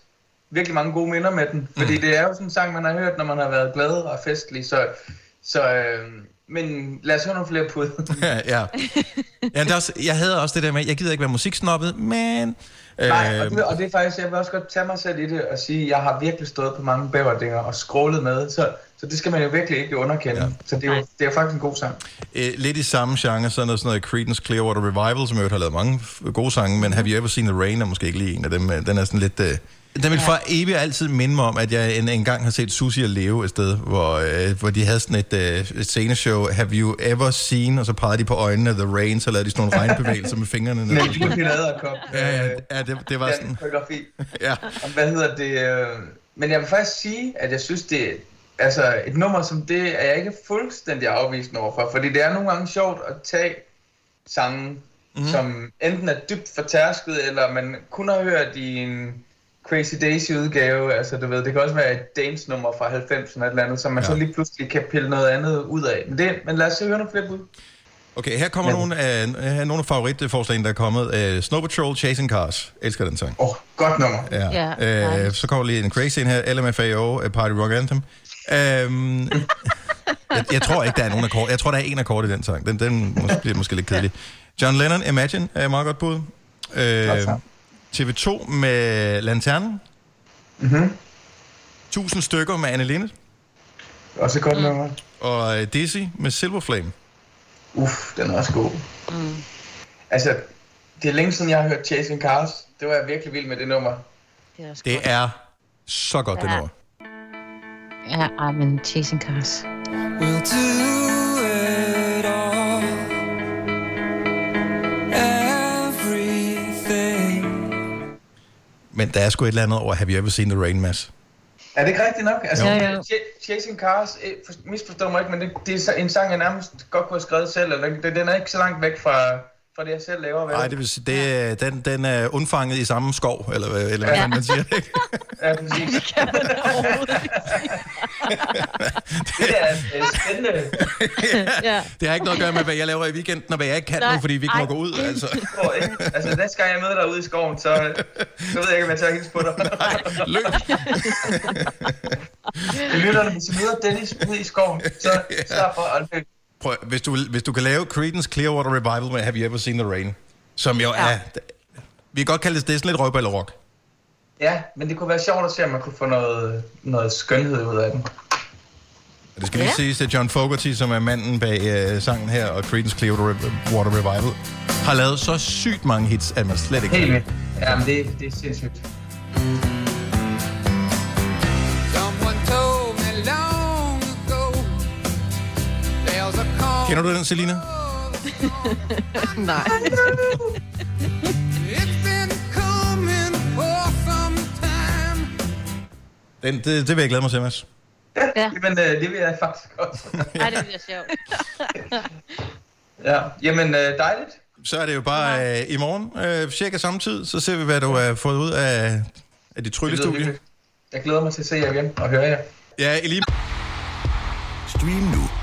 virkelig mange gode minder med den. Fordi mm. det er jo sådan en sang, man har hørt, når man har været glad og festlig. Så, så øh, men lad os høre nogle flere bud. ja, ja. ja det er også, jeg havde også det der med, jeg gider ikke være musiksnobbet, men... Nej, og Øh, det, og det er faktisk, jeg vil også godt tage mig selv i det og sige, jeg har virkelig stået på mange bæverdinger og scrollet med, så, så det skal man jo virkelig ikke underkende. Ja. Så det er, jo, det er jo faktisk en god sang. øh, lidt i samme genre, sådan noget, sådan noget Creedence Clearwater Revival, som jeg har lavet mange gode sange, men Have You Ever Seen the Rain er måske ikke lige en af dem. øh, Den er sådan lidt... Øh, den vil for evigt altid minde mig om, at jeg en, en gang har set Susie og Leo et sted, hvor, øh, hvor de havde sådan et, øh, et sceneshow, Have You Ever Seen, og så pegede de på øjnene, The Rain, så lavede de sådan nogle regnbevægelser med fingrene. Men det er en æderkop. Ja, ja, ja det, det var sådan... koreografi. Ja. Og hvad hedder det? Øh, men jeg vil faktisk sige, at jeg synes, det altså, et nummer som det, er jeg ikke fuldstændig afvisende overfor. Fordi det er nogle gange sjovt at tage sange, mm. som enten er dybt fortærsket, eller man kun har hørt i en Crazy Daisy udgave. Altså, du ved, det kan også være et dance-nummer fra 90'erne eller et eller andet, som man ja. så lige pludselig kan pille noget andet ud af. Men, det, men lad os se høre nogle flere bud. Okay, her kommer nogle af, her er nogle af favoritforslagene, der er kommet. Uh, Snow Patrol, Chasing Cars. Elsker den sang. Åh, oh, godt nummer. Ja. Ja, uh, så kommer lige en crazy en her. LMFAO, uh, Party Rock Anthem. Um, jeg, jeg, tror ikke, der er nogen akkord. Jeg tror, der er en akkord i den sang. Den, den måske, bliver måske lidt kedelig. John Lennon, Imagine, er meget godt bud. Øh, TV2 med Lanternen. Mhm. 1000 stykker med Anne Linde. Også et godt nummer. Og øh, Dizzy med Silver Flame. Uff, den er også god. Mm. Altså, det er længe siden, jeg har hørt Chasing Cars. Det var jeg virkelig vild med det nummer. Det er også Det er så godt, det Ja. nummer. Ja, men Chasing Cars. We'll do Men der er sgu et eller andet over Have You Ever Seen The Rain, Mads? Er det ikke rigtigt nok? Altså, ja, ja. Chasing Cars, eh, for- misforstår mig ikke, men det, det er så- en sang, jeg nærmest godt kunne have skrevet selv. Eller, den, den er ikke så langt væk fra, fra det, jeg selv laver. Nej, det vil sige, det, er- den, den er undfanget i samme skov, eller, hvad- eller hvad Ja. man siger, ikke? Ja, præcis. det er øh, spændende. ja. Det har ikke noget at gøre med, hvad jeg laver i weekenden, og hvad jeg ikke kan Nej, nu, fordi vi ikke må gå ud, altså. Altså, næste gang jeg møder dig ude i skoven, så, så ved jeg ikke, om jeg at hilse på dig. Løb. Lytterne, hvis I møder Dennis ude i skoven, så sørg for at løbe. Prøv, hvis, du, hvis du kan lave Creedence Clearwater Revival med Have You Ever Seen The Rain, som jo ja. er... Vi kan godt kalde det, det er sådan lidt røgballerok. Ja, men det kunne være sjovt at se, om man kunne få noget, noget skønhed ud af den. Og det skal lige siges, at John Fogerty, som er manden bag øh, sangen her, og Creedence Clearwater Revival, har lavet så sygt mange hits, at man slet ikke... Helt vildt. Ja, men det, det er sindssygt. Kender du den, Selina? Nej. Den, det, det vil jeg glæde mig til, Mads. Ja. Jamen, øh, det vil jeg faktisk også. Ej, det bliver sjovt. ja, jamen øh, dejligt. Så er det jo bare øh, i morgen, øh, cirka samme tid, så ser vi, hvad du har fået ud af, af dit tryllestudie. Jeg glæder mig til at se jer igen og høre jer. Ja, i lige... Stream nu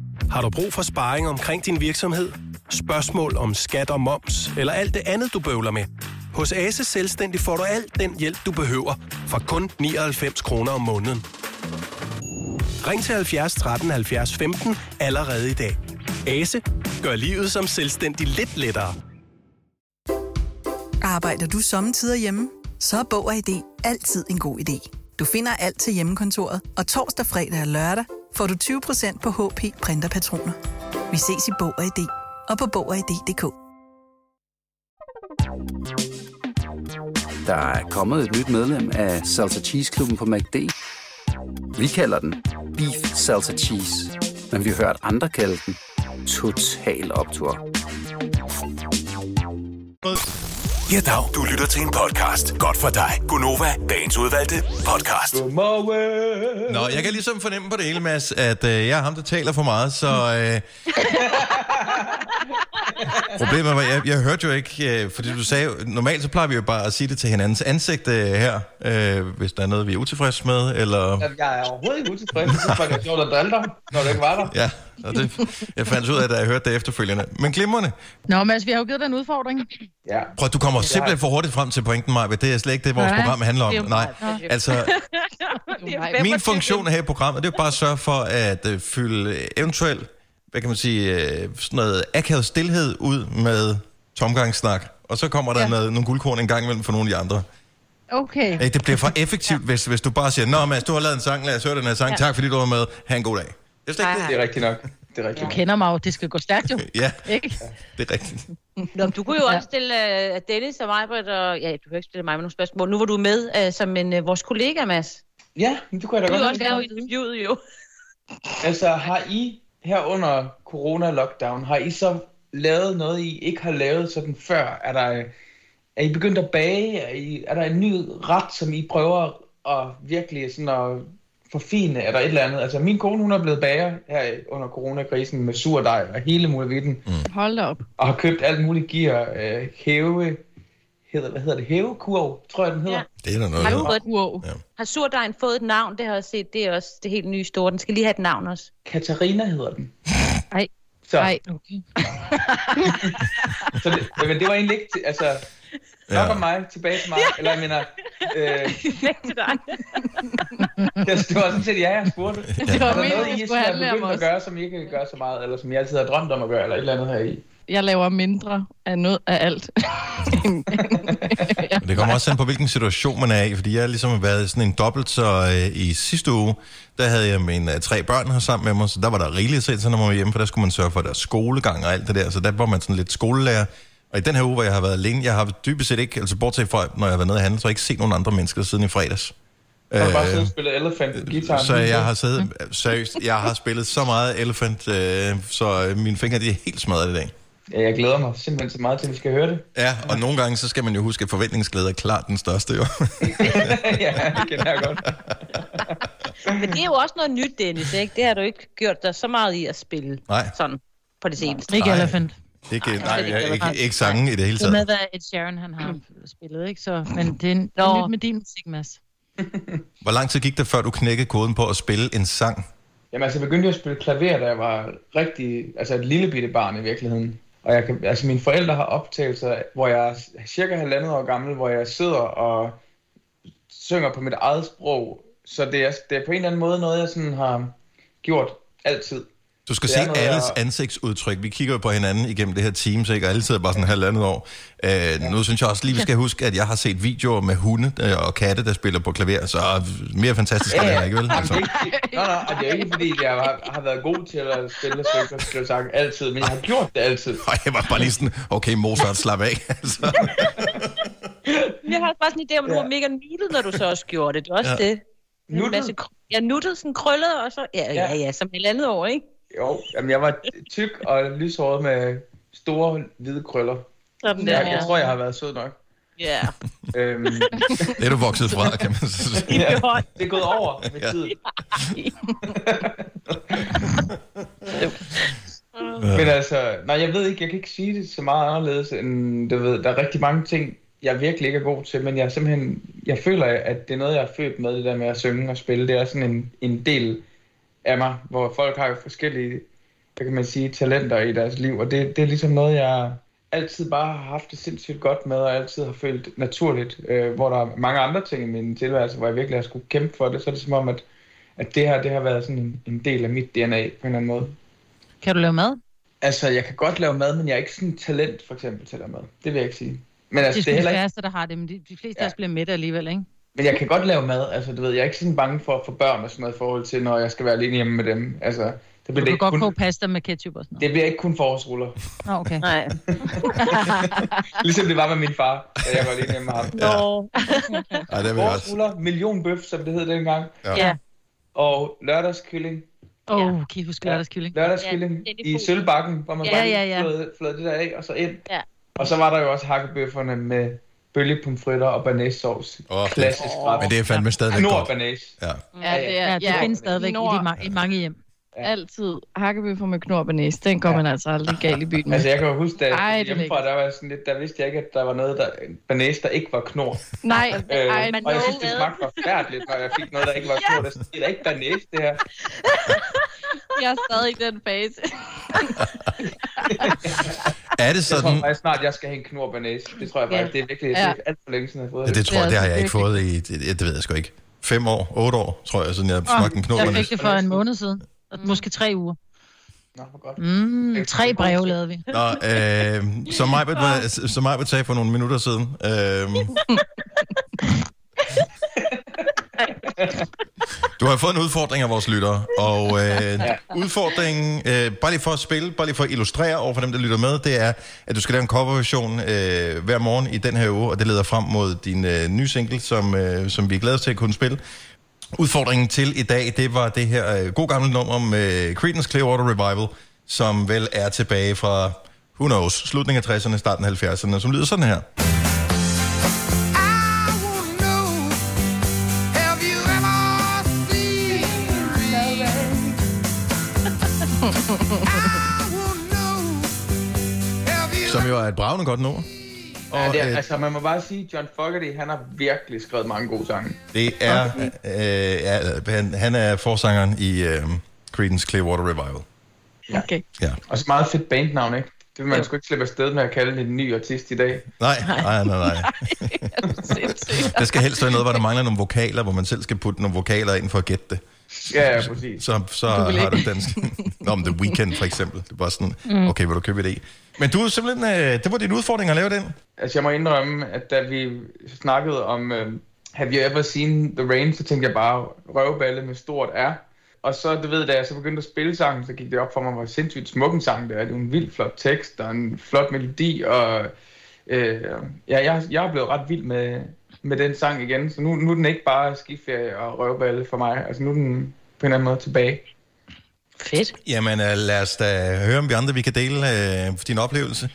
Har du brug for sparring omkring din virksomhed? Spørgsmål om skat og moms, eller alt det andet, du bøvler med? Hos Ase Selvstændig får du alt den hjælp, du behøver, for kun 99 kroner om måneden. Ring til 70 13 70 15 allerede i dag. Ase gør livet som selvstændig lidt lettere. Arbejder du sommetider hjemme? Så er Bog og ID altid en god idé. Du finder alt til hjemmekontoret, og torsdag, fredag og lørdag får du 20% på HP printerpatroner. Vi ses i Bog og ID og på Bog og ID.dk. Der er kommet et nyt medlem af Salsa Cheese Klubben på MACD. Vi kalder den Beef Salsa Cheese, men vi har hørt andre kalde den Total Optor. Ja, dag. Du lytter til en podcast. Godt for dig. Gunova, dagens udvalgte podcast. Nå, jeg kan ligesom fornemme på det hele, Mads, at øh, jeg er ham, der taler for meget, så... Øh, problemet var, jeg, jeg hørte jo ikke, øh, fordi du sagde, normalt så plejer vi jo bare at sige det til hinandens ansigt øh, her, øh, hvis der er noget, vi er utilfredse med, eller... Jeg er overhovedet ikke utilfreds. Synes bare, det er sjovt at drille dig, når du ikke var der. Ja, og det, jeg fandt ud af, da jeg hørte det efterfølgende. Men glimrende. Nå, Mads, vi har jo givet dig en udfordring. Ja. Prøv, du kommer Det er simpelthen for hurtigt frem til pointen, Maja. Det er slet ikke det, vores Nej, program handler om. det Nej, altså, min funktion her i programmet, det er jo bare at sørge for at øh, fylde eventuelt, hvad kan man sige, øh, sådan noget akavet stillhed ud med tomgangssnak. Og så kommer der ja. Noget, nogle guldkorn en gang imellem for nogle af de andre. Okay. Det bliver for effektivt, ja. hvis, hvis du bare siger, Nå Mads, du har lavet en sang, lad os høre den her sang. Ja. Tak fordi du var med. Ha' en god dag. Det er ikke det. Det er rigtigt nok. Det er rigtigt. Du kender mig jo, det skal gå stærkt jo. Ja, Ikke? det er rigtigt. Nå, du kunne jo også stille uh, Dennis og mig, Britt, og ja, du kan ikke stille mig med nogle spørgsmål. Nu var du med uh, som en uh, vores kollega, Mads. Ja, men det kunne jeg da Du godt er også lide. lavet interviewet jo. Altså, har I her under corona-lockdown, har I så lavet noget, I ikke har lavet sådan før? Er, der, er I begyndt at bage? Er, I, er der en ny ret, som I prøver at virkelig sådan at forfine? Er der et eller andet? Altså, min kone, hun er blevet bager her under coronakrisen med surdej og hele muligheden. Hold da op. Og har købt alt muligt gear, øh, hæve, hedder, hvad hedder det, hævekurv, tror jeg, den hedder. Det er der noget. Har, du fået, ja. har surdejen fået et navn? Det har jeg set. Det er også det helt nye store. Den skal lige have et navn også. Katarina hedder den. Ej. Så, Ej, okay. så det, men det var egentlig ikke, til, altså, nok om mig, tilbage til mig, eller jeg mener, øh, til dig. det, det var sådan set, ja, jeg spurgte. Det var Er der meningen, I skulle handle om begyndt at os. gøre, som I ikke gør så meget, eller som I altid har drømt om at gøre, eller et eller andet her i? Jeg laver mindre af noget af alt. Men Det kommer også an på, hvilken situation man er i, fordi jeg har ligesom været sådan en dobbelt, så øh, i sidste uge, der havde jeg mine øh, tre børn her sammen med mig, så der var der rigeligt set, så når man var hjemme, for der skulle man sørge for deres skolegang og alt det der, så der var man sådan lidt skolelærer. Og i den her uge, hvor jeg har været alene, jeg har dybest set ikke, altså bortset fra, når jeg har været nede og handle, så har jeg ikke set nogen andre mennesker siden i fredags. Så har bare Øh, siddet og spillet Elephant på guitaren. så jeg har siddet, seriøst, jeg har spillet så meget Elephant, øh, så mine fingre de er helt smadret i dag. Ja, jeg glæder mig simpelthen så meget til, at vi skal høre det. Ja, og nogle gange, så skal man jo huske, at forventningsglæde er klart den største, jo. ja, det kender jeg godt. Men det er jo også noget nyt, Dennis, ikke? Det har du ikke gjort dig så meget i at spille. Nej. Sådan på det seneste. Ikke Nej. Elephant. Ikke, nej, ikke jeg, ikke, Elephant. ikke sange i det hele Det er med, taget. hvad Ed Sheeran han har spillet, ikke? Så, men det er, det er nyt med din musik, Mads. Hvor lang tid gik det, før du knækkede koden på at spille en sang? Jamen altså, jeg begyndte at spille klaver, da jeg var rigtig, altså et lille bitte barn i virkeligheden. Og jeg kan, altså mine forældre har optagelser, hvor jeg er cirka halvandet år gammel, hvor jeg sidder og synger på mit eget sprog. Så det er, det er på en eller anden måde noget, jeg sådan har gjort altid. Du skal se noget, alles jeg- ansigtsudtryk. Vi kigger jo på hinanden igennem det her team, ikke? og alle sidder bare sådan halvandet år. Øh, ja. Nu synes jeg også lige, vi skal huske, at jeg har set videoer med hunde øh, og katte, der spiller på klaver, så mere fantastisk det ikke, vel? Jamen, Altså. det er ikke, nå, nå, og det er ikke fordi, jeg har, har været god til at spille stykker, skal jeg sagt, altid, men jeg har gjort det altid. Og jeg var bare lige sådan, okay Mozart, slap af. altså. Jeg har bare sådan en idé om, at du var mega nuttet, når du så også gjorde det. Det er også Ja. ja. det. Nuttet? ja, nuttet, sådan krøllet, og så... Ja, ja, Ja. ja, som halvandet år, ikke? Jo, jamen jeg var tyk og lyshåret med store hvide krøller. Sådan Jeg, der, jeg ja. tror, jeg har været sød nok. Ja. Øhm, Det er du vokset fra, kan man så sige. ja, det er gået over med Ja. tiden. Men altså, nej, jeg ved ikke, jeg kan ikke sige det så meget anderledes, end du ved, der er rigtig mange ting, jeg virkelig ikke er god til, men jeg er simpelthen, jeg føler, at det er noget, jeg er født med, det der med at synge og spille. Det er sådan en, en del af mig, hvor folk har jo forskellige, hvad kan man sige, talenter i deres liv, og det, det er ligesom noget, jeg altid bare har haft det sindssygt godt med, og altid har følt naturligt, øh, hvor der er mange andre ting i min tilværelse, hvor jeg virkelig har skulle kæmpe for det, så er det som om, at, at det her, det har været sådan en, en del af mit DNA på en eller anden måde. Kan du lave mad? Altså, jeg kan godt lave mad, men jeg er ikke sådan en talent, for eksempel, til at lave mad. Det vil jeg ikke sige. Men altså, det det er er sgu de heller ikke... færreste, der har det, men de, de fleste ja. af os bliver mætte alligevel, ikke? Men jeg kan godt lave mad, altså, du ved, jeg er ikke sådan bange for at få børn og sådan noget i forhold til, når jeg skal være alene hjemme med dem. Altså, det Du bliver, kan det ikke godt kun, koge pasta med ketchup og sådan noget. det bliver ikke kun forårsruller. Nå, okay. Nej. Ligesom det var med min far, da jeg var alene hjemme med ham. Nå. Ej, det vil jeg også. Forårsruller, millionbøf, som det hed dengang. Ja. Ja. Og lørdagskylling. Åh, oh, kan I huske lørdagskylling? Lørdagskylling Ja, i sølvbakken, hvor man Ja, bare ja, ja. flåede, flåede det der af, og så ind. Ja. Og så var der jo også hakkebøfferne med bølgepomfritter og. Åh, det- Klassisk ret. Men det er fandme stadigvæk Knor godt. banæs. Ja. Ja, det er, Ja, det findes stadigvæk i, de ma- i mange hjem. Altid hakkebøffer med knor banæs. Den går man altså aldrig galt i byen med. Altså, jeg kan jo huske, da jeg det hjemmefra, der var sådan lidt, der vidste jeg ikke, at der var noget, der, banæs, der ikke var knor. Nej, Øh, ej, og jeg synes, det smagte forfærdeligt, når jeg fik noget, der ikke var knor. Det er ikke banæs, det her. jeg er stadig i den fase. Er det Jeg tror sådan... faktisk snart, jeg skal have en knor banæs. Det tror jeg Ja. faktisk, det er virkelig Ja. det alt for længe siden, jeg har fået Ja, det tror jeg, Det det har jeg altså ikke fået i... Det, det ved jeg sgu ikke. Fem år, otte år, tror jeg, siden jeg smagte en knop. Jeg fik det for en måned siden. Og Måske tre uger. Nå, hvor godt. Mm, tre breve lavede vi. Nå, øh, som Majbert, som Majbert sagde for nogle minutter siden. Øh, du har fået en udfordring af vores lyttere, og øh, udfordringen, øh, bare lige for at spille, bare lige for at illustrere over for dem, der lytter med, det er, at du skal lave en coverversion øh, hver morgen i den her uge, og det leder frem mod din øh, nye single, som, øh, som vi glæder os til at kunne spille. Udfordringen til i dag, det var det her øh, god gamle nummer med Creedence Clearwater Revival, som vel er tilbage fra, who knows, slutningen af 60'erne, starten af 70'erne, som lyder sådan her. Er et bravende godt nummer. Ja, Og, det er, øh, altså, man må bare sige, John Fogerty, han har virkelig skrevet mange gode sange. Det er, øh, ja, han, han er forsangeren i øh, Creedence Clearwater Revival. Okay. Ja. Og så meget fedt bandnavn, ikke? Det vil man sgu ikke slippe afsted med at kalde en ny artist i dag. Nej, nej, nej, nej. Der skal helst være noget, hvor der mangler nogle vokaler, hvor man selv skal putte nogle vokaler ind for at gætte det. Ja, ja, præcis. Så, så Du har du dansk. Nå, men The Weeknd for eksempel. Det var sådan, Mm. okay, vil du købe det? Men du er simpelthen, øh, det var din udfordring at lave den. Altså, jeg må indrømme, at da vi snakkede om uh, Have You Ever Seen The Rain, så tænkte jeg bare røvballe med stort R. Og så, du ved, da jeg så begyndte at spille sangen, så gik det op for mig, hvor sindssygt smuk en sang det er. Det er en vildt flot tekst, der er en flot melodi, og øh, ja, jeg, jeg er blevet ret vild med, med den sang igen. Så nu, nu er den ikke bare skiferie og røvballe for mig. Altså, nu er den på en eller anden måde tilbage. Fedt. Jamen, øh, lad os da høre, om vi andre vi kan dele øh, din oplevelse.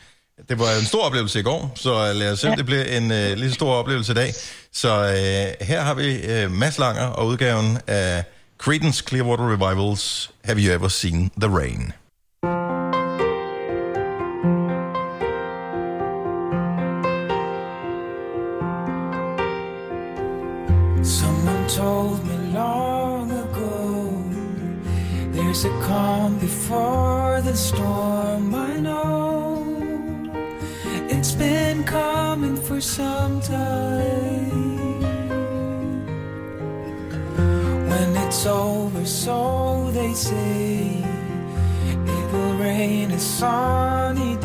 Det var en stor oplevelse i går, så øh, lad os se, om Ja. det bliver en øh, lige så stor oplevelse i dag. Så øh, her har vi øh, Mads Langer og udgaven af Creedence Clearwater Revivals Have You Ever Seen The Rain? There's a calm before the storm. I know it's been coming for some time. When it's over, so they say it will rain a sunny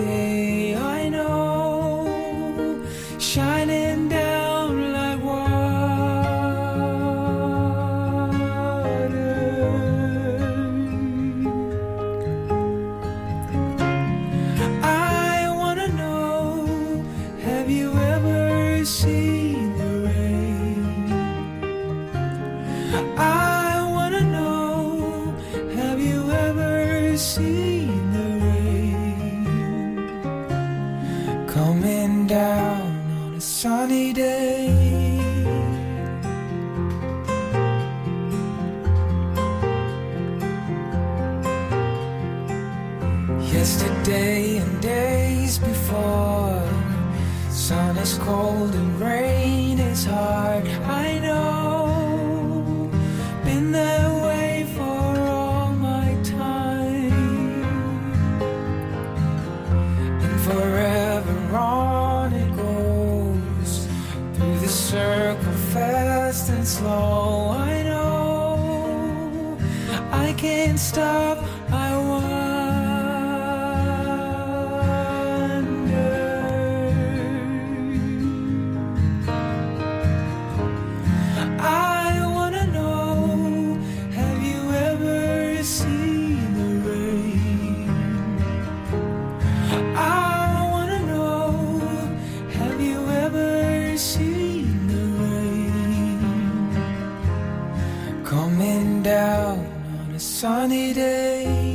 on a sunny day.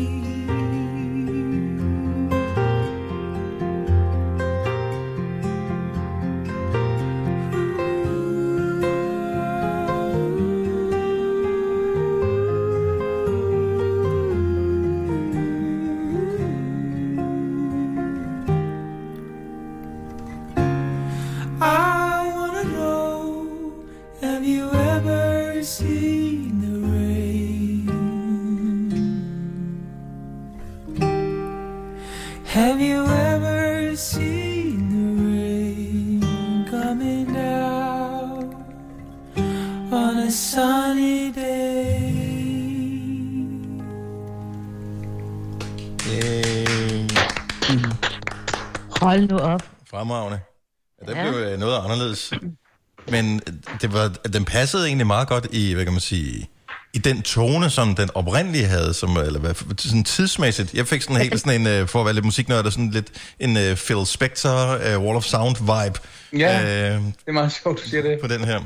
Det var, den passede egentlig meget godt i, hvad kan man sige, i den tone, som den oprindelige havde, som, eller hvad, sådan tidsmæssigt. Jeg fik sådan helt sådan en, øh, for at være lidt musiknørd, sådan lidt en uh, Phil Spector, uh, Wall of Sound vibe. Ja, Øh, det er meget sjovt, du siger det. på den her.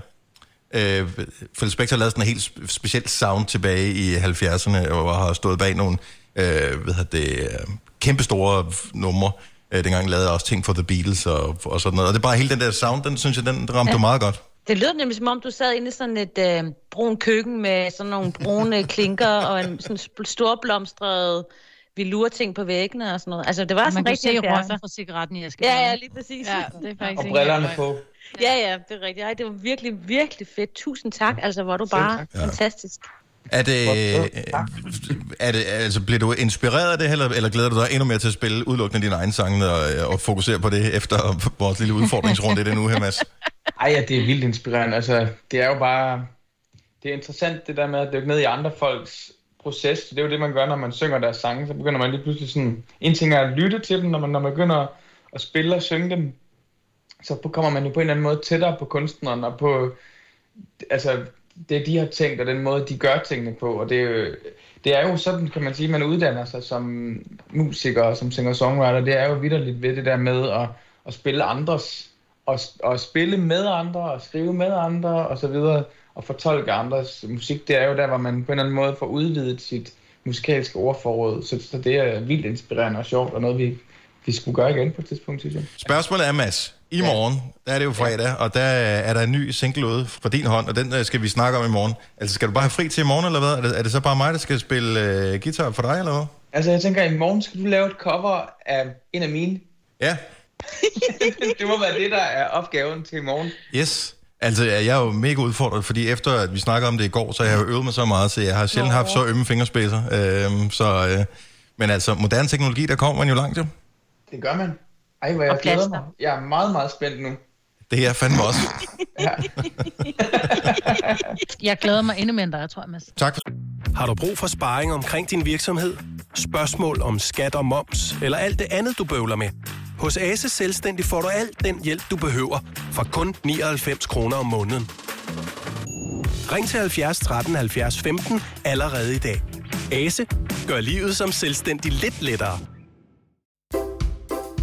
Øh, Phil Spector lavede sådan en helt sp- speciel sound tilbage i 70'erne, og har stået bag nogle øh, hvad hedder det, kæmpe store numre. Øh, dengang lavede jeg også ting for The Beatles og, og sådan noget. Og det er bare hele den der sound, den synes jeg, den ramte ja. meget godt. Det lød nemlig som om, du sad inde i sådan et øh, brun køkken med sådan nogle brune klinker og en sådan storblomstret vi lurer ting på væggene og sådan noget. Altså, det var Man sådan kunne rigtig se 70'er. røgen fra cigaretten i æsken. Ja, ja, lige præcis. Ja, det er faktisk Og ikke brillerne på. Ja, ja, det er rigtigt. Ej, det var virkelig, virkelig fedt. Tusind tak. Altså, hvor er du bare Ja. fantastisk. Er det, er det, altså, bliver du inspireret af det, eller, eller glæder du dig endnu mere til at spille udelukkende dine egne sange og, og fokusere på det efter vores lille udfordringsrunde i den uge her, Mads? Ej, ja, det er vildt inspirerende. Altså, det er jo bare... Det er interessant, det der med at dykke ned i andre folks proces. Det er jo det, man gør, når man synger deres sange. Så begynder man lige pludselig sådan... En ting er at lytte til dem, når man, når man begynder at spille og synge dem. Så kommer man jo på en eller anden måde tættere på kunstneren og på... Altså, det de har tænkt, og den måde, de gør tingene på. Og det er det er jo sådan, kan man sige, man uddanner sig som musiker og som singer-songwriter. Det er jo vidderligt ved det der med at, at spille andres, og, og spille med andre, og skrive med andre, og så videre, og fortolke andres musik. Det er jo der, hvor man på en eller anden måde får udvidet sit musikalske ordforråd. Så, så det er vildt inspirerende og sjovt, og noget, vi, vi skulle gøre igen på et tidspunkt, synes jeg. Spørgsmålet er, Mads, i morgen, der er det jo fredag, og der er der en ny single ude fra din hånd, og den øh, skal vi snakke om i morgen. Altså, skal du bare have fri til i morgen, eller hvad? Er det, er det så bare mig, der skal spille øh, guitar for dig, eller hvad? Altså, jeg tænker, at i morgen skal du lave et cover af en af mine. Ja. det må være det, der er opgaven til i morgen. Yes. Altså, jeg er jo mega udfordret, fordi efter at vi snakkede om det i går, så har jeg øvet mig så meget, så jeg har sjældent haft så ømme fingerspidser. Øhm, så, øh, men altså, moderne teknologi, der kommer man jo langt, jo. Det gør man. Ej, hvor jeg Og glæder plaster. mig. Jeg er meget, meget spændt nu. Det er jeg fandme også. Jeg glæder mig endnu mere end dig, tror jeg, Mads. Tak for... Har du brug for sparring omkring din virksomhed? Spørgsmål om skat og moms, eller alt det andet, du bøvler med? Hos Ase Selvstændig får du alt den hjælp, du behøver, for kun 99 kroner om måneden. Ring til 70 13 70 15 allerede i dag. Ase gør livet som selvstændig lidt lettere.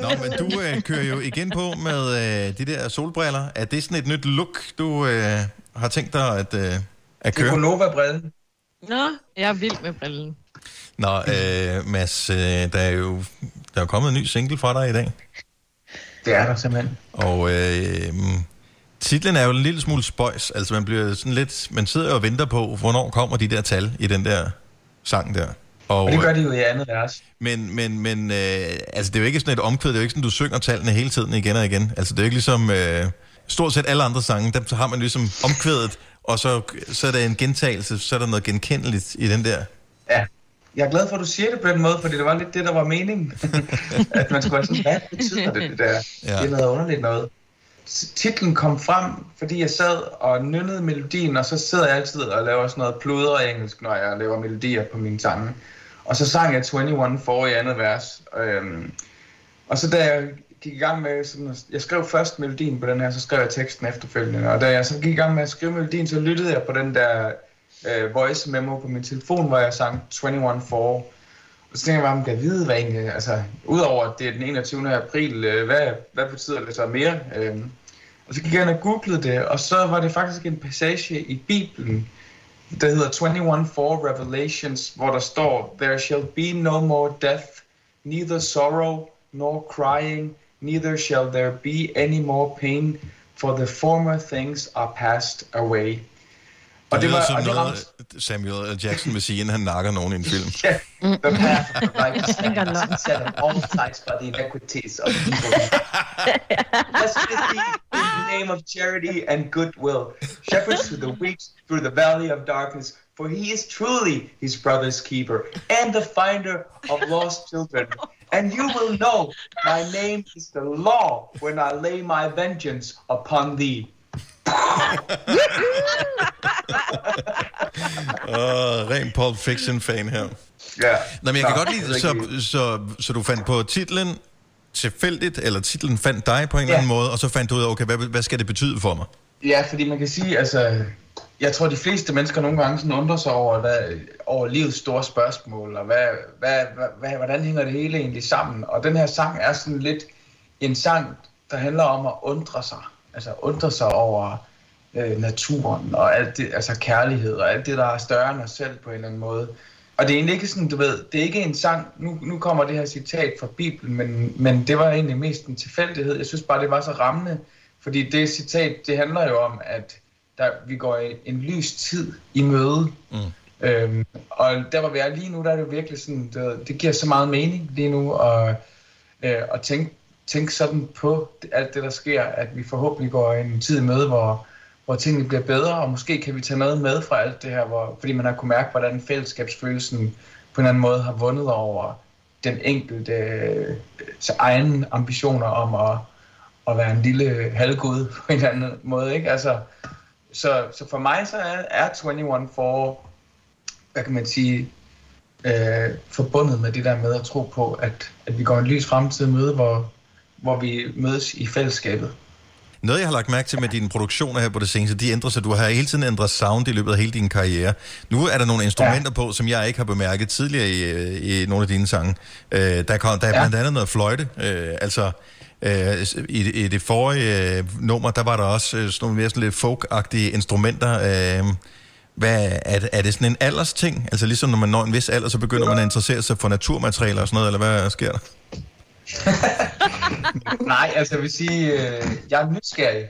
Nå, men du øh, kører jo igen på med øh, de der solbriller. Er det sådan et nyt look, du øh, har tænkt dig at, øh, at køre? Gonova-brillen. Nå, jeg er vild med brillen. Nå, øh, Mads, øh, der er jo der er jo kommet en ny single fra dig i dag. Det er der simpelthen. Og øh, titlen er jo en lille smule spøjs. Altså, man bliver sådan lidt... Man sidder jo og venter på, hvornår kommer de der tal i den der sang der. Og det gør de jo i andet vers. Men, men, men øh, altså, det er jo ikke sådan et omkvæd. Det er jo ikke sådan, du synger tallene hele tiden igen og igen. Altså, det er jo ikke ligesom... Øh, stort set alle andre sange, der har man ligesom omkvædet, og så, så er der en gentagelse, så er der noget genkendeligt i den der. Ja. Jeg er glad for, at du siger det på den måde, fordi det var lidt det, der var meningen. at man skulle være sådan, hvad betyder det, det der? Ja. Det er noget underligt noget. Titlen kom frem, fordi jeg sad og nynnede melodien, og så sidder jeg altid og laver sådan noget pludre engelsk, når jeg laver melodier på mine sange. Og så sang jeg 21 for i andet vers. Øhm, og så da jeg gik i gang med, sådan, jeg skrev først melodien på den her, så skrev jeg teksten efterfølgende. Og da jeg så gik i gang med at skrive melodien, så lyttede jeg på den der øh, voice memo på min telefon, hvor jeg sang 21 for. Og så tænkte jeg bare, om jeg kan vide, hvad egentlig, altså, udover at det er den 21. april, øh, hvad, hvad betyder det så mere? Øhm, og så gik jeg ind og googlede det, og så var det faktisk en passage i Bibelen, der hedder 21 for Revelations, hvor der står, There shall be no more death, neither sorrow nor crying, neither shall there be any more pain, for the former things are passed away. Og det, det var- som og det noget, ramte- Samuel L. Jackson vil sige, inden han nakker nogen i en film. Yeah, the path of righteousness is set on all sides by the iniquities of people. Blessed is he in the name of charity and goodwill, shepherds to the weak through the valley of darkness, for he is truly his brother's keeper and the finder of lost children. And you will know my name is the law when I lay my vengeance upon thee. Uh, ren Pulp Fiction-fan her. Ja. Nå, men jeg kan Nå, godt lide, så, så, så du fandt på titlen tilfældigt, eller titlen fandt dig på en eller Ja. anden måde, og så fandt du ud af, okay, hvad, hvad skal det betyde for mig? Ja, fordi man kan sige, altså, jeg tror, de fleste mennesker nogle gange sådan undrer sig over, hvad, over livets store spørgsmål, og hvad, hvad, hvad, hvordan hænger det hele egentlig sammen? Og den her sang er sådan lidt en sang, der handler om at undre sig. Altså undre sig over øh, naturen, og alt det, altså kærlighed, og alt det, der er større end os selv på en eller anden måde. Og det er egentlig ikke sådan, du ved, det er ikke en sang, nu, nu kommer det her citat fra Bibelen, men, men det var egentlig mest en tilfældighed. Jeg synes bare, det var så rammende, fordi det citat, det handler jo om, at der, vi går i en lys tid i møde. Mm. Øhm, og der hvor vi er lige nu, der er det jo virkelig sådan, det, det giver så meget mening lige nu, og, øh, at tænke, tænke sådan på alt det, der sker, at vi forhåbentlig går en tid med, hvor, hvor tingene bliver bedre, og måske kan vi tage noget med fra alt det her, hvor, fordi man har kunne mærke, hvordan fællesskabsfølelsen på en eller anden måde har vundet over den enkelte øh, egen ambitioner om at, at være en lille halvgud på en eller anden måde, ikke? Altså, så, så for mig så er, er 21 for, hvad kan man sige, øh, forbundet med det der med at tro på, at, at vi går en lys fremtid møde, hvor, hvor vi mødes i fællesskabet. Noget, jeg har lagt mærke til med dine produktioner her på det seneste, de ændrer sig. Du har hele tiden ændret sound i løbet af hele din karriere. Nu er der nogle instrumenter ja. på, som jeg ikke har bemærket tidligere i, øh, i nogle af dine sange. Øh, der, kom, der er blandt andet noget fløjte. Øh, altså, øh, i, i det forrige øh, nummer, der var der også øh, sådan nogle mere sådan lidt folk-agtige instrumenter. Øh, hvad, er, det- er det sådan en aldersting? Altså ligesom når man når en vis alder, så begynder man at interessere sig for naturmaterialer og sådan noget, eller hvad sker der? Nej, altså jeg vil sige, øh, jeg er nysgerrig.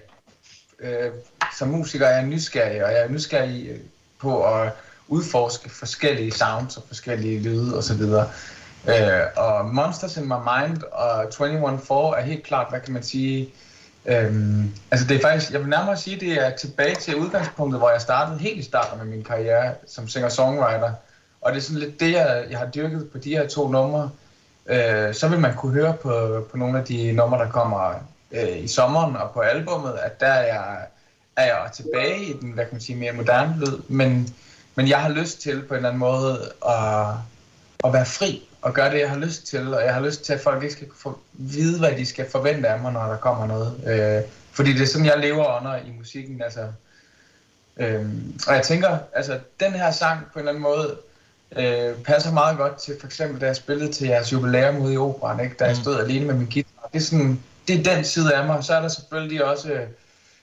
Øh, som musiker er jeg nysgerrig, og jeg er nysgerrig øh, på at udforske forskellige sounds og forskellige lyde osv. Øh, og Monsters in My Mind og 21-4 er helt klart, hvad kan man sige, øhm, altså det er faktisk, jeg vil nærmere sige, det er tilbage til udgangspunktet, hvor jeg startede helt i starten med min karriere som singer-songwriter. Og det er sådan lidt det, jeg, jeg har dyrket på de her to numre. Øh, så vil man kunne høre på, på nogle af de numre, der kommer øh, i sommeren og på albummet, at der er jeg, er jeg tilbage i den, hvad kan man sige, mere moderne lyd. Men, men jeg har lyst til på en eller anden måde at, at være fri og gøre det, jeg har lyst til. Og jeg har lyst til, at folk ikke skal få, vide, hvad de skal forvente af mig, når der kommer noget. Øh, fordi det er sådan, jeg lever under i musikken. Altså, Øh, og jeg tænker, altså den her sang på en eller anden måde øh, passer meget godt til, for eksempel da jeg spillede til jeres jubilæum ude i operan, ikke? da jeg stod alene med min guitar. Det er, sådan, det er den side af mig. Så er der selvfølgelig også, øh,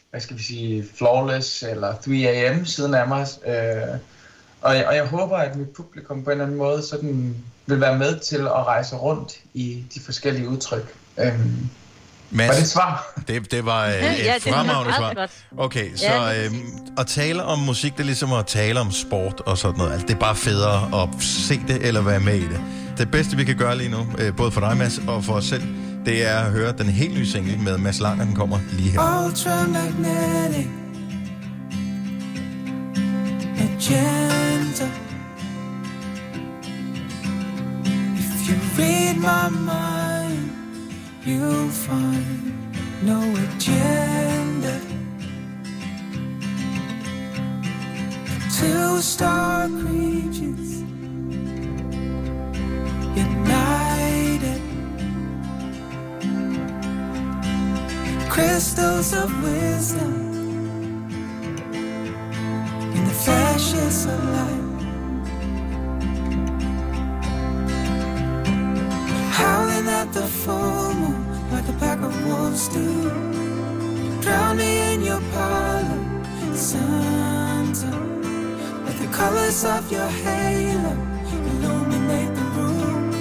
hvad skal vi sige, Flawless eller 3AM siden af mig. Øh, og, jeg, og jeg håber, at mit publikum på en eller anden måde sådan vil være med til at rejse rundt i de forskellige udtryk. Øhm, Mads, var det et svar? Det, det var øh, Ja, et ja, det fremragende svar. godt. Okay, Ja, så lige øh, at tale om musik, det er ligesom at tale om sport og sådan noget. Altså, det er bare federe at se det eller være med i det. Det bedste, vi kan gøre lige nu, øh, både for dig, Mads, og for os selv, det er at høre den helt nye single med Mads Langer, den kommer lige her. ultramagnetic agenda. If you read my mind, you'll find no agenda. Two star creatures united. crystals of wisdom in the flashes of light. The full a pack of wolves do. Drown me in your parlor, Santa. Let the colors of your halo illuminate the room.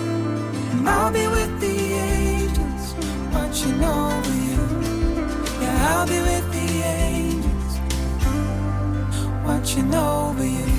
And I'll be with the angels watching over you. Yeah, I'll be with the angels watching over you.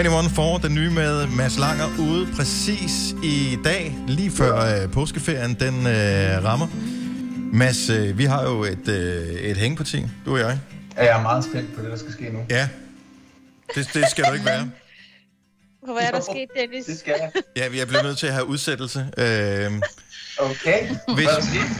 21 for den nye med Mads Langer ude præcis i dag, lige før øh, påskeferien den øh, rammer. Mads, øh, vi har jo et, øh, et hængeparti, du og jeg. Ja, jeg er meget spændt på det, der skal ske nu. Ja, det, det skal du ikke være. Hvad er der sket, Dennis? Det skal jeg. Ja, vi er blevet nødt til at have udsættelse. Øh, Okay. hvis,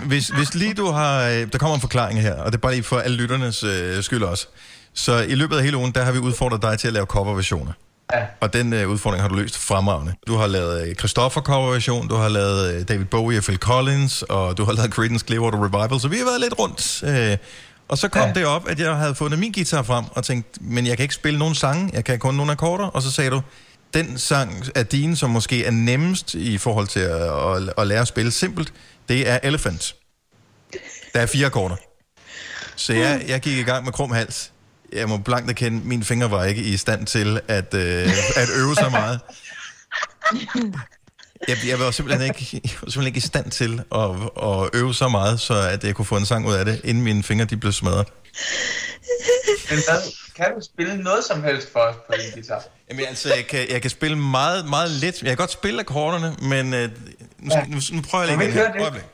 hvis, hvis lige du har... øh, Der kommer en forklaring her, og det er bare lige for alle lytternes øh, skyld også. Så i løbet af hele ugen, der har vi udfordret dig til at lave coverversioner. Ja. Og den øh, udfordring har du løst fremragende. Du har lavet øh, Christoffer coverversion, du har lavet øh, David Bowie og Phil Collins, og du har lavet Creedence Clearwater Revival, så vi har været lidt rundt. Øh, og så kom ja. det op, at jeg havde fundet min guitar frem og tænkt, men jeg kan ikke spille nogen sange, jeg kan kun nogle akkorder. Og så sagde du, den sang af dine, som måske er nemmest i forhold til at, at, at lære at spille simpelt, det er Elephant. Der er fire akkorder. Så jeg, jeg gik i gang med krum hals. Jeg må blankt erkende, mine fingre var ikke i stand til at, øh, at øve så meget. Jeg, jeg var simpelthen ikke, jeg var simpelthen ikke i stand til at, at øve så meget, så at jeg kunne få en sang ud af det, inden mine fingre de blev smadret. Men hvad, kan du spille noget som helst for os på din guitar? Jamen altså, jeg kan, jeg kan spille meget, meget let. Jeg kan godt spille akkorderne, men øh, nu, ja. nu, nu prøver jeg vi lige igen høre det?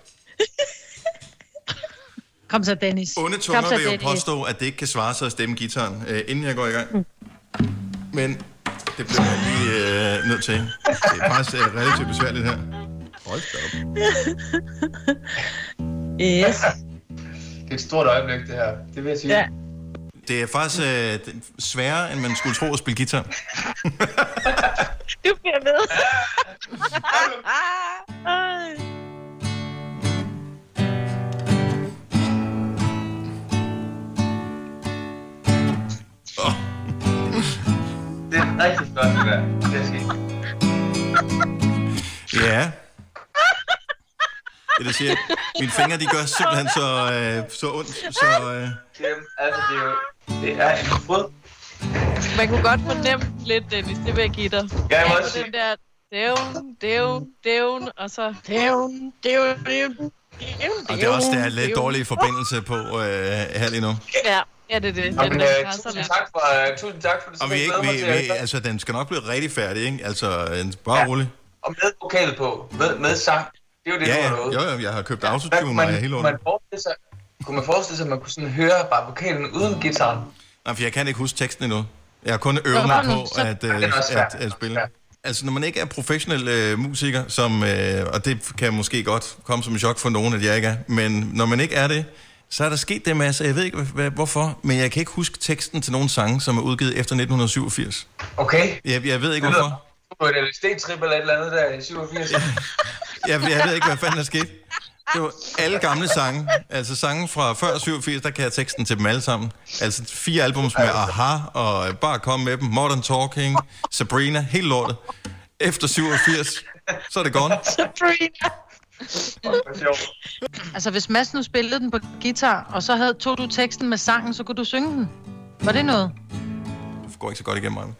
Kom så, Dennis. Onde tunger så, vil jo Dennis. påstå, at det ikke kan svare sig at stemme gitaren, øh, inden jeg går i gang. Men det bliver jeg lige øh, nødt til. Det er faktisk øh, relativt besværligt her. Hold da op. Yes. Det er et stort øjeblik, det her. Det vil jeg sige. Ja. Det er faktisk øh, sværere, end man skulle tro at spille guitar. Du bliver ved. rigtig flot, det der. Det er sket. Ja. Det, det siger, mine fingre, de gør simpelthen så, øh, så ondt. Så, øh, Jamen, altså, det er jo... Det er en fryd. Man kunne godt fornemme lidt, Dennis, det vil jeg give dig. Ja, jeg må også sige- den der dævn, dævn, dævn, og så dævn, dævn, dævn, og det er også, der er lidt dårlig forbindelse på øh, her lige nu. Ja, ja, det er det. Jamen, den øh, tusind tak for, uh, tusind tak for det. Og vi, ikke, vi, vi, altså, den skal nok blive rigtig færdig, ikke? Altså, øh, bare ja. rolig. Og med vokal på. Med, med sang. Det er jo det, Ja, du ja. har lovet. Jo, jo, jeg har købt Hvad autotune og man, er helt kunne under. man forestille sig, kunne man forestille sig, at man kunne sådan høre bare vokalen uden gitaren? Nej, for jeg kan ikke huske teksten endnu. Jeg har kun øvet mig på så- at, Ja, det øh, er at, at spille. Altså, når man ikke er professionel øh, musiker, som, øh, og det kan måske godt komme som en chok for nogen, at jeg ikke er, men når man ikke er det, så er der sket det masse. Jeg ved ikke, hvad, hvorfor, men jeg kan ikke huske teksten til nogle sange, som er udgivet efter 1987. Okay. Jeg, jeg ved ikke, Det hvorfor. på et LSD-trip eller et eller andet der i 87. Jeg, jeg ved ikke, hvad fanden der skete. Det var alle gamle sange. Altså sange fra før 87, der kan jeg teksten til dem alle sammen. Altså fire albums med Aha, og øh, Bare Kom Med Dem, Modern Talking, Sabrina, helt lortet. Efter 87, så er det gone. Sabrina. Altså, hvis Mads nu spillede den på guitar, og så havde, tog du teksten med sangen, så kunne du synge den. Var det noget? Det går ikke så godt igennem mig.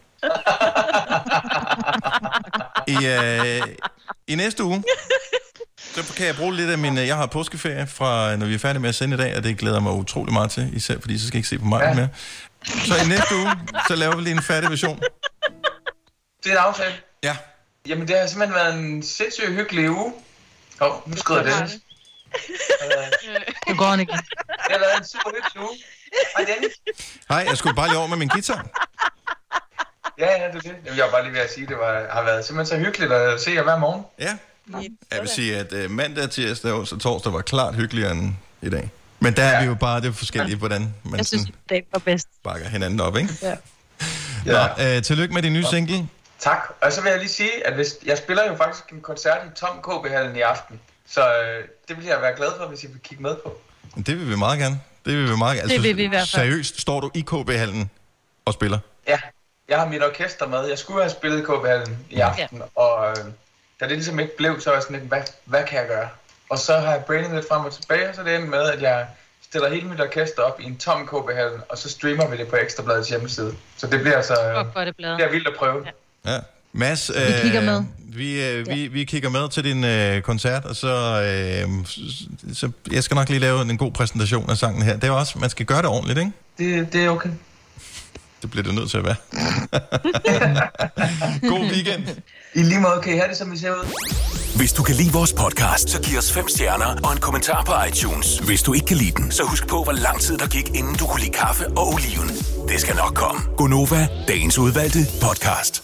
I, øh, I næste uge, så kan jeg bruge lidt af min... øh, Jeg har påskeferie fra, når vi er færdige med at sende i dag, og det glæder jeg mig utrolig meget til, især fordi så skal jeg ikke se på mig ja. mere. Så i næste uge, så laver vi lige en færdig version. Det er en aftale. Ja. Jamen, det har simpelthen været en sindssygt hyggelig uge. Åh, oh, nu skrider Dennis. Nu går han igen. Det har en super hyggelig uge. Hej, Dennis. Hej, jeg skulle bare lige over med min guitar. Ja, ja, det er det. Jamen, jeg var bare lige ved at sige, at det var, har været simpelthen så hyggeligt at se jer hver morgen. Ja. Jeg vil sige, at uh, mandag, tirsdag og så torsdag var klart hyggeligere end i dag. Men der er vi jo bare, det forskellige, hvordan man Jeg synes, det var bedst. bakker hinanden op, ikke? Ja. Nå, uh, tillykke med din nye single. Tak. Og så vil jeg lige sige, at hvis, jeg spiller jo faktisk en koncert i Tom KB-hallen i aften. Så øh, det vil jeg være glad for, hvis I vil kigge med på. Det vil vi meget gerne. Det vil vi meget gerne. Det vil vi i hvert fald. Seriøst, står du i KB-hallen og spiller? Ja, jeg har mit orkester med. Jeg skulle have spillet i KB-hallen i aften, ja. og øh, da det ligesom ikke blev, så var jeg sådan lidt, hvad, hvad kan jeg gøre? Og så har jeg brainet lidt frem og tilbage, og så er det endt med, at jeg stiller hele mit orkester op i en tom KB-hallen, og så streamer vi det på Ekstrabladets hjemmeside. Så det bliver altså bladet. det bliver vildt at prøve. Ja. Ja. Mads, Vi kigger med. Vi, øh, vi, vi kigger med til din øh, koncert, og så, øh, så jeg skal nok lige lave en god præsentation af sangen her. Det er også, man skal gøre det ordentligt, ikke? Det, det er okay. Det bliver det nødt til at være. god weekend. I lige måde kan I have det, som vi ser ud. Hvis du kan lide vores podcast, så giv os fem stjerner og en kommentar på iTunes. Hvis du ikke kan lide den, så husk på, hvor lang tid der gik, inden du kunne lide kaffe og oliven. Det skal nok komme. Gonova, dagens udvalgte podcast.